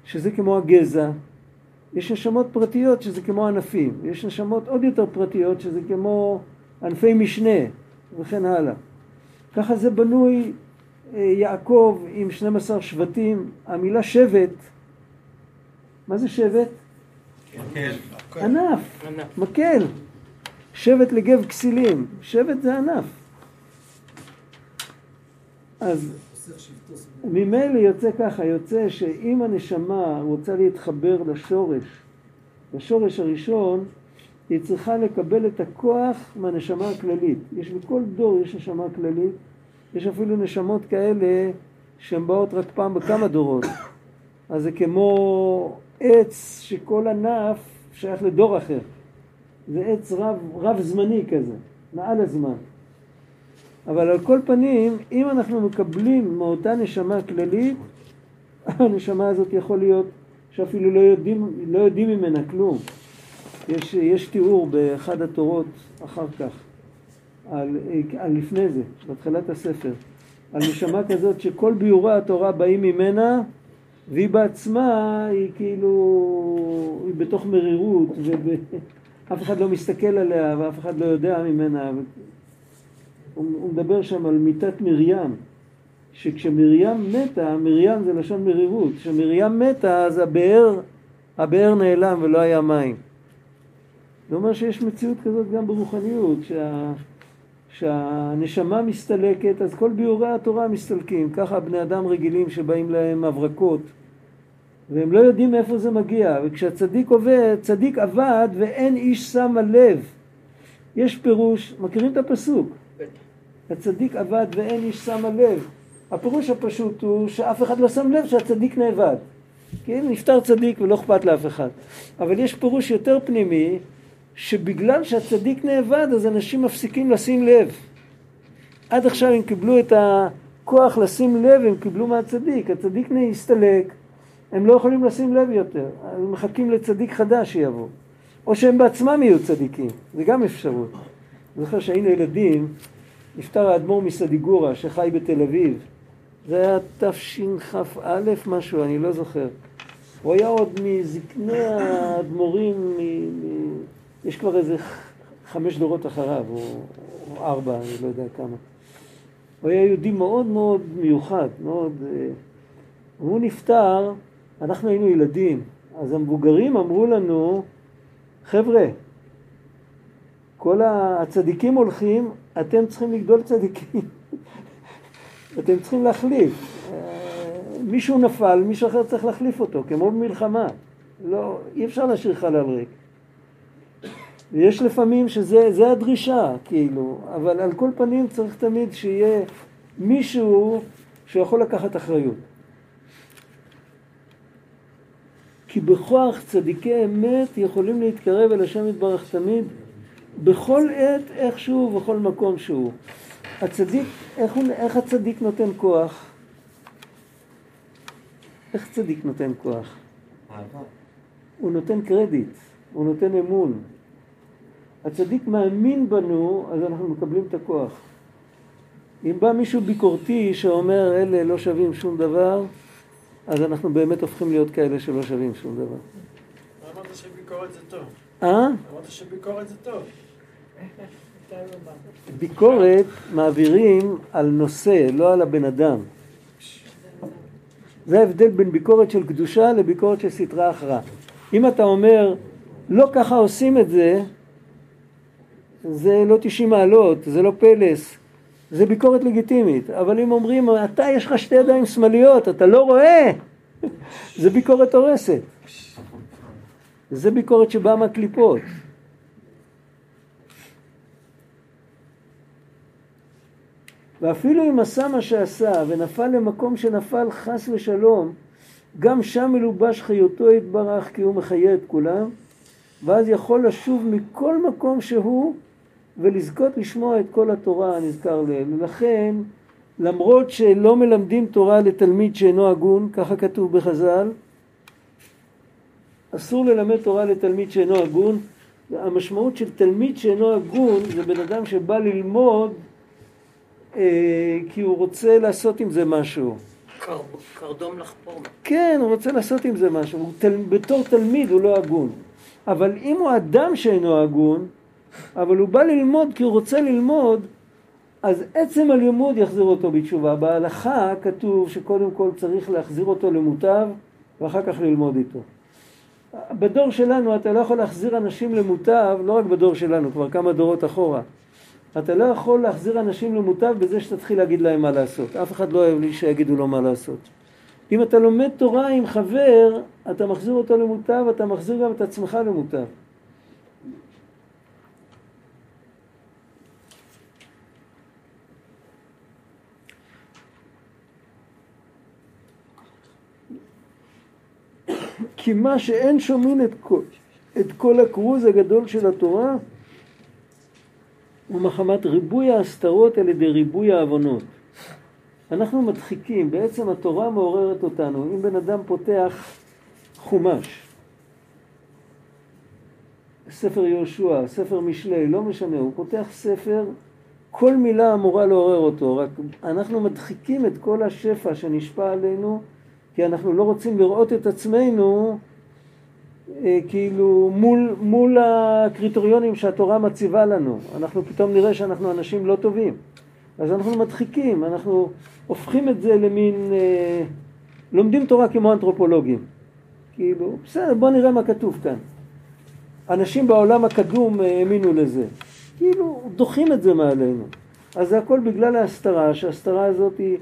שזה כמו הגזע, יש נשמות פרטיות שזה כמו ענפים, יש נשמות עוד יותר פרטיות שזה כמו ענפי משנה וכן הלאה. ככה זה בנוי אה, יעקב עם 12 שבטים, המילה שבט, מה זה שבט? ענף, מקל, שבט לגב כסילים, שבט זה ענף. אז ממילא יוצא ככה, יוצא שאם הנשמה רוצה להתחבר לשורש, לשורש הראשון, היא צריכה לקבל את הכוח מהנשמה הכללית. יש בכל דור יש נשמה כללית, יש אפילו נשמות כאלה שהן באות רק פעם בכמה דורות. אז זה כמו עץ שכל ענף שייך לדור אחר. זה עץ רב, רב זמני כזה, מעל הזמן. אבל על כל פנים, אם אנחנו מקבלים מאותה נשמה כללית, הנשמה הזאת יכול להיות שאפילו לא יודעים, לא יודעים ממנה כלום. יש, יש תיאור באחד התורות אחר כך, על, על לפני זה, בהתחלת הספר, על נשמה כזאת שכל ביאורי התורה באים ממנה והיא בעצמה היא כאילו, היא בתוך מרירות ואף אחד לא מסתכל עליה ואף אחד לא יודע ממנה הוא, הוא מדבר שם על מיתת מרים, שכשמרים מתה, מרים זה לשון מרירות, כשמרים מתה אז הבאר, הבאר נעלם ולא היה מים. זה אומר שיש מציאות כזאת גם ברוחניות, שה, שהנשמה מסתלקת, אז כל ביאורי התורה מסתלקים. ככה בני אדם רגילים שבאים להם הברקות, והם לא יודעים מאיפה זה מגיע. וכשהצדיק עובד, צדיק עבד ואין איש על לב. יש פירוש, מכירים את הפסוק? הצדיק עבד ואין איש על לב. הפירוש הפשוט הוא שאף אחד לא שם לב שהצדיק נאבד. כן, נפטר צדיק ולא אכפת לאף אחד. אבל יש פירוש יותר פנימי, שבגלל שהצדיק נאבד אז אנשים מפסיקים לשים לב. עד עכשיו הם קיבלו את הכוח לשים לב, הם קיבלו מהצדיק. הצדיק הסתלק, הם לא יכולים לשים לב יותר. הם מחכים לצדיק חדש שיבוא. או שהם בעצמם יהיו צדיקים, זה גם אפשרות. אני זוכר שהיינו ילדים, נפטר האדמו"ר מסדיגורה שחי בתל אביב. זה היה תשכ"א משהו, אני לא זוכר. הוא היה עוד מזקני האדמו"רים, מ... מ... יש כבר איזה חמש דורות אחריו, או, או ארבע, אני לא יודע כמה. הוא היה יהודי מאוד מאוד מיוחד, מאוד... אה, הוא נפטר, אנחנו היינו ילדים, אז המבוגרים אמרו לנו, חבר'ה, כל הצדיקים הולכים, אתם צריכים לגדול צדיקים. אתם צריכים להחליף. מישהו נפל, מישהו אחר צריך להחליף אותו, כמו במלחמה. לא, אי אפשר להשאיר חלל ריק. ויש לפעמים שזה הדרישה, כאילו, אבל על כל פנים צריך תמיד שיהיה מישהו שיכול לקחת אחריות. כי בכוח צדיקי אמת יכולים להתקרב אל השם יתברך תמיד בכל עת, איכשהו, בכל מקום שהוא. הצדיק, איך, הוא, איך הצדיק נותן כוח? איך צדיק נותן כוח? הוא נותן קרדיט, הוא נותן אמון. הצדיק מאמין בנו, אז אנחנו מקבלים את הכוח. אם בא מישהו ביקורתי שאומר אלה לא שווים שום דבר, אז אנחנו באמת הופכים להיות כאלה שלא שווים שום דבר. אמרת שביקורת זה טוב. אה? אמרת שביקורת זה טוב. ביקורת מעבירים על נושא, לא על הבן אדם. זה ההבדל בין ביקורת של קדושה לביקורת של סטרה אחרא. אם אתה אומר, לא ככה עושים את זה, זה לא 90 מעלות, זה לא פלס, זה ביקורת לגיטימית. אבל אם אומרים, אתה יש לך שתי ידיים שמאליות, אתה לא רואה, זה ביקורת הורסת. זה ביקורת שבאה מהקליפות. ואפילו אם עשה מה שעשה ונפל למקום שנפל חס ושלום, גם שם מלובש חיותו יתברך כי הוא מחיה את כולם, ואז יכול לשוב מכל מקום שהוא ולזכות לשמוע את כל התורה הנזכר לעיל. ולכן למרות שלא מלמדים תורה לתלמיד שאינו הגון, ככה כתוב בחז"ל, אסור ללמד תורה לתלמיד שאינו הגון. המשמעות של תלמיד שאינו הגון זה בן אדם שבא ללמוד כי הוא רוצה לעשות עם זה משהו. קר- קרדום לחפור. כן, הוא רוצה לעשות עם זה משהו. הוא תל... בתור תלמיד הוא לא הגון. אבל אם הוא אדם שאינו הגון, אבל הוא בא ללמוד כי הוא רוצה ללמוד, אז עצם הלימוד יחזיר אותו בתשובה. בהלכה כתוב שקודם כל צריך להחזיר אותו למוטב ואחר כך ללמוד איתו. בדור שלנו אתה לא יכול להחזיר אנשים למוטב, לא רק בדור שלנו, כבר כמה דורות אחורה. אתה לא יכול להחזיר אנשים למוטב בזה שתתחיל להגיד להם מה לעשות. אף אחד לא אוהב לי שיגידו לו מה לעשות. אם אתה לומד תורה עם חבר, אתה מחזיר אותו למוטב, אתה מחזיר גם את עצמך למוטב. כי מה שאין שומעים את כל, את כל הכרוז הגדול של התורה הוא מחמת ריבוי ההסתרות על ידי ריבוי העוונות. אנחנו מדחיקים, בעצם התורה מעוררת אותנו. אם בן אדם פותח חומש, ספר יהושע, ספר משלי, לא משנה, הוא פותח ספר, כל מילה אמורה לעורר אותו, רק אנחנו מדחיקים את כל השפע שנשפע עלינו, כי אנחנו לא רוצים לראות את עצמנו כאילו מול, מול הקריטריונים שהתורה מציבה לנו. אנחנו פתאום נראה שאנחנו אנשים לא טובים. אז אנחנו מדחיקים, אנחנו הופכים את זה למין... אה, לומדים תורה כמו אנתרופולוגים. כאילו, בסדר, בוא נראה מה כתוב כאן. אנשים בעולם הקדום אה, האמינו לזה. כאילו, דוחים את זה מעלינו. אז זה הכל בגלל ההסתרה, שההסתרה הזאת היא...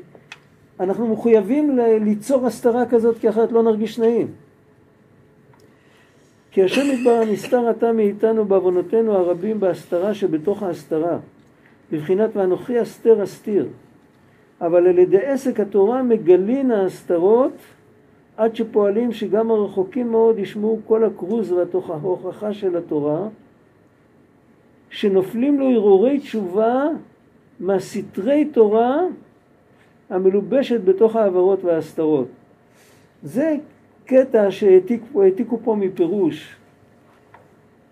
אנחנו מחויבים ליצור הסתרה כזאת, כי אחרת לא נרגיש נעים. כי השם יתברך נסתר אתה מאיתנו בעוונותינו הרבים בהסתרה שבתוך ההסתרה. בבחינת ואנוכי אסתר אסתיר. אבל על ידי עסק התורה מגלין ההסתרות עד שפועלים שגם הרחוקים מאוד ישמעו כל הכרוז וההוכחה של התורה, שנופלים לו הרהורי תשובה מהסתרי תורה המלובשת בתוך העברות וההסתרות. זה קטע שהעתיקו פה מפירוש.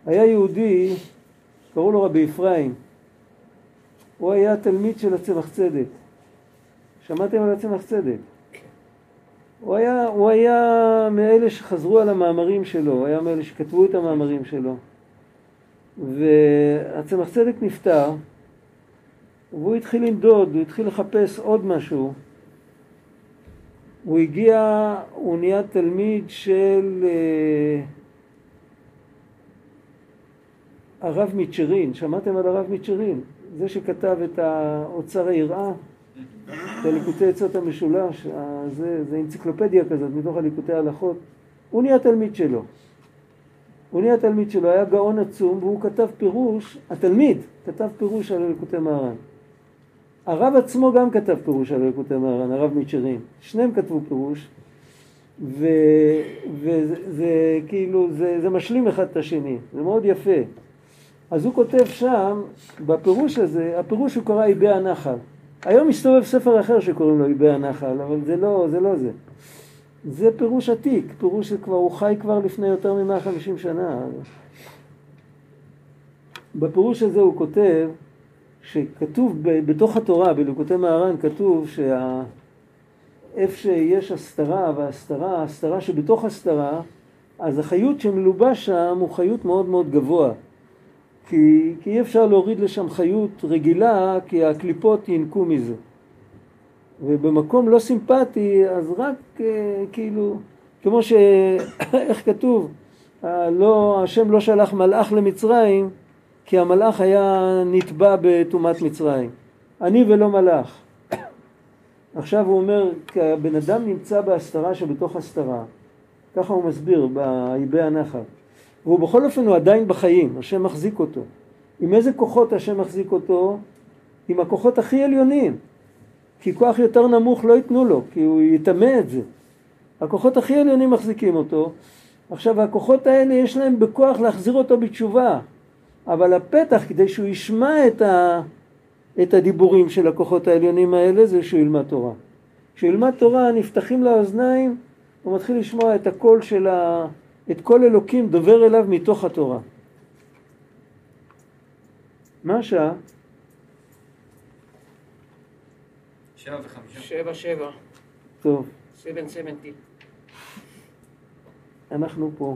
היה יהודי, קראו לו רבי אפרים, הוא היה תלמיד של הצמח צדק. שמעתם על הצמח צדק? הוא היה, הוא היה מאלה שחזרו על המאמרים שלו, הוא היה מאלה שכתבו את המאמרים שלו. והצמח צדק נפטר, והוא התחיל לנדוד, הוא התחיל לחפש עוד משהו. הוא הגיע, הוא נהיה תלמיד של אה, הרב מיצ'רין, שמעתם על הרב מיצ'רין? זה שכתב את האוצר היראה, את הליקוטי עצות המשולש, ה- זה, זה אנציקלופדיה כזאת מתוך הליקוטי ההלכות, הוא נהיה תלמיד שלו. הוא נהיה תלמיד שלו, היה גאון עצום, והוא כתב פירוש, התלמיד כתב פירוש על הליקוטי מהר"ן. הרב עצמו גם כתב פירוש על הליקוטי מהר"ן, הרב מיצ'רין. שניהם כתבו פירוש, ו, וזה זה, כאילו, זה, זה משלים אחד את השני, זה מאוד יפה. אז הוא כותב שם, בפירוש הזה, הפירוש הוא קרא איבי הנחל. היום מסתובב ספר אחר שקוראים לו איבי הנחל, אבל זה לא זה. לא זה. זה פירוש עתיק, פירוש שכבר, הוא חי כבר לפני יותר מ-150 שנה. בפירוש הזה הוא כותב שכתוב בתוך התורה, בליקוטי מהר"ן, כתוב שה... שיש הסתרה והסתרה, ההסתרה שבתוך הסתרה, אז החיות שמלובש שם הוא חיות מאוד מאוד גבוה. כי, כי אי אפשר להוריד לשם חיות רגילה, כי הקליפות ינקו מזה. ובמקום לא סימפטי, אז רק אה, כאילו, כמו ש... איך כתוב? לא, השם לא שלח מלאך למצרים, כי המלאך היה נתבע בטומאת מצרים. אני ולא מלאך. עכשיו הוא אומר, הבן אדם נמצא בהסתרה שבתוך הסתרה, ככה הוא מסביר באיבי הנחל. והוא בכל אופן הוא עדיין בחיים, השם מחזיק אותו. עם איזה כוחות השם מחזיק אותו? עם הכוחות הכי עליונים. כי כוח יותר נמוך לא ייתנו לו, כי הוא יטמא את זה. הכוחות הכי עליונים מחזיקים אותו. עכשיו הכוחות האלה יש להם בכוח להחזיר אותו בתשובה. אבל הפתח כדי שהוא ישמע את, ה... את הדיבורים של הכוחות העליונים האלה זה שהוא ילמד תורה. כשהוא ילמד תורה נפתחים לאוזניים, הוא מתחיל לשמוע את הקול של ה... את כל אלוקים דובר אליו מתוך התורה. מה השעה? שבע וחמישה. שבע שבע, טוב, סבן סבנטי. אנחנו פה.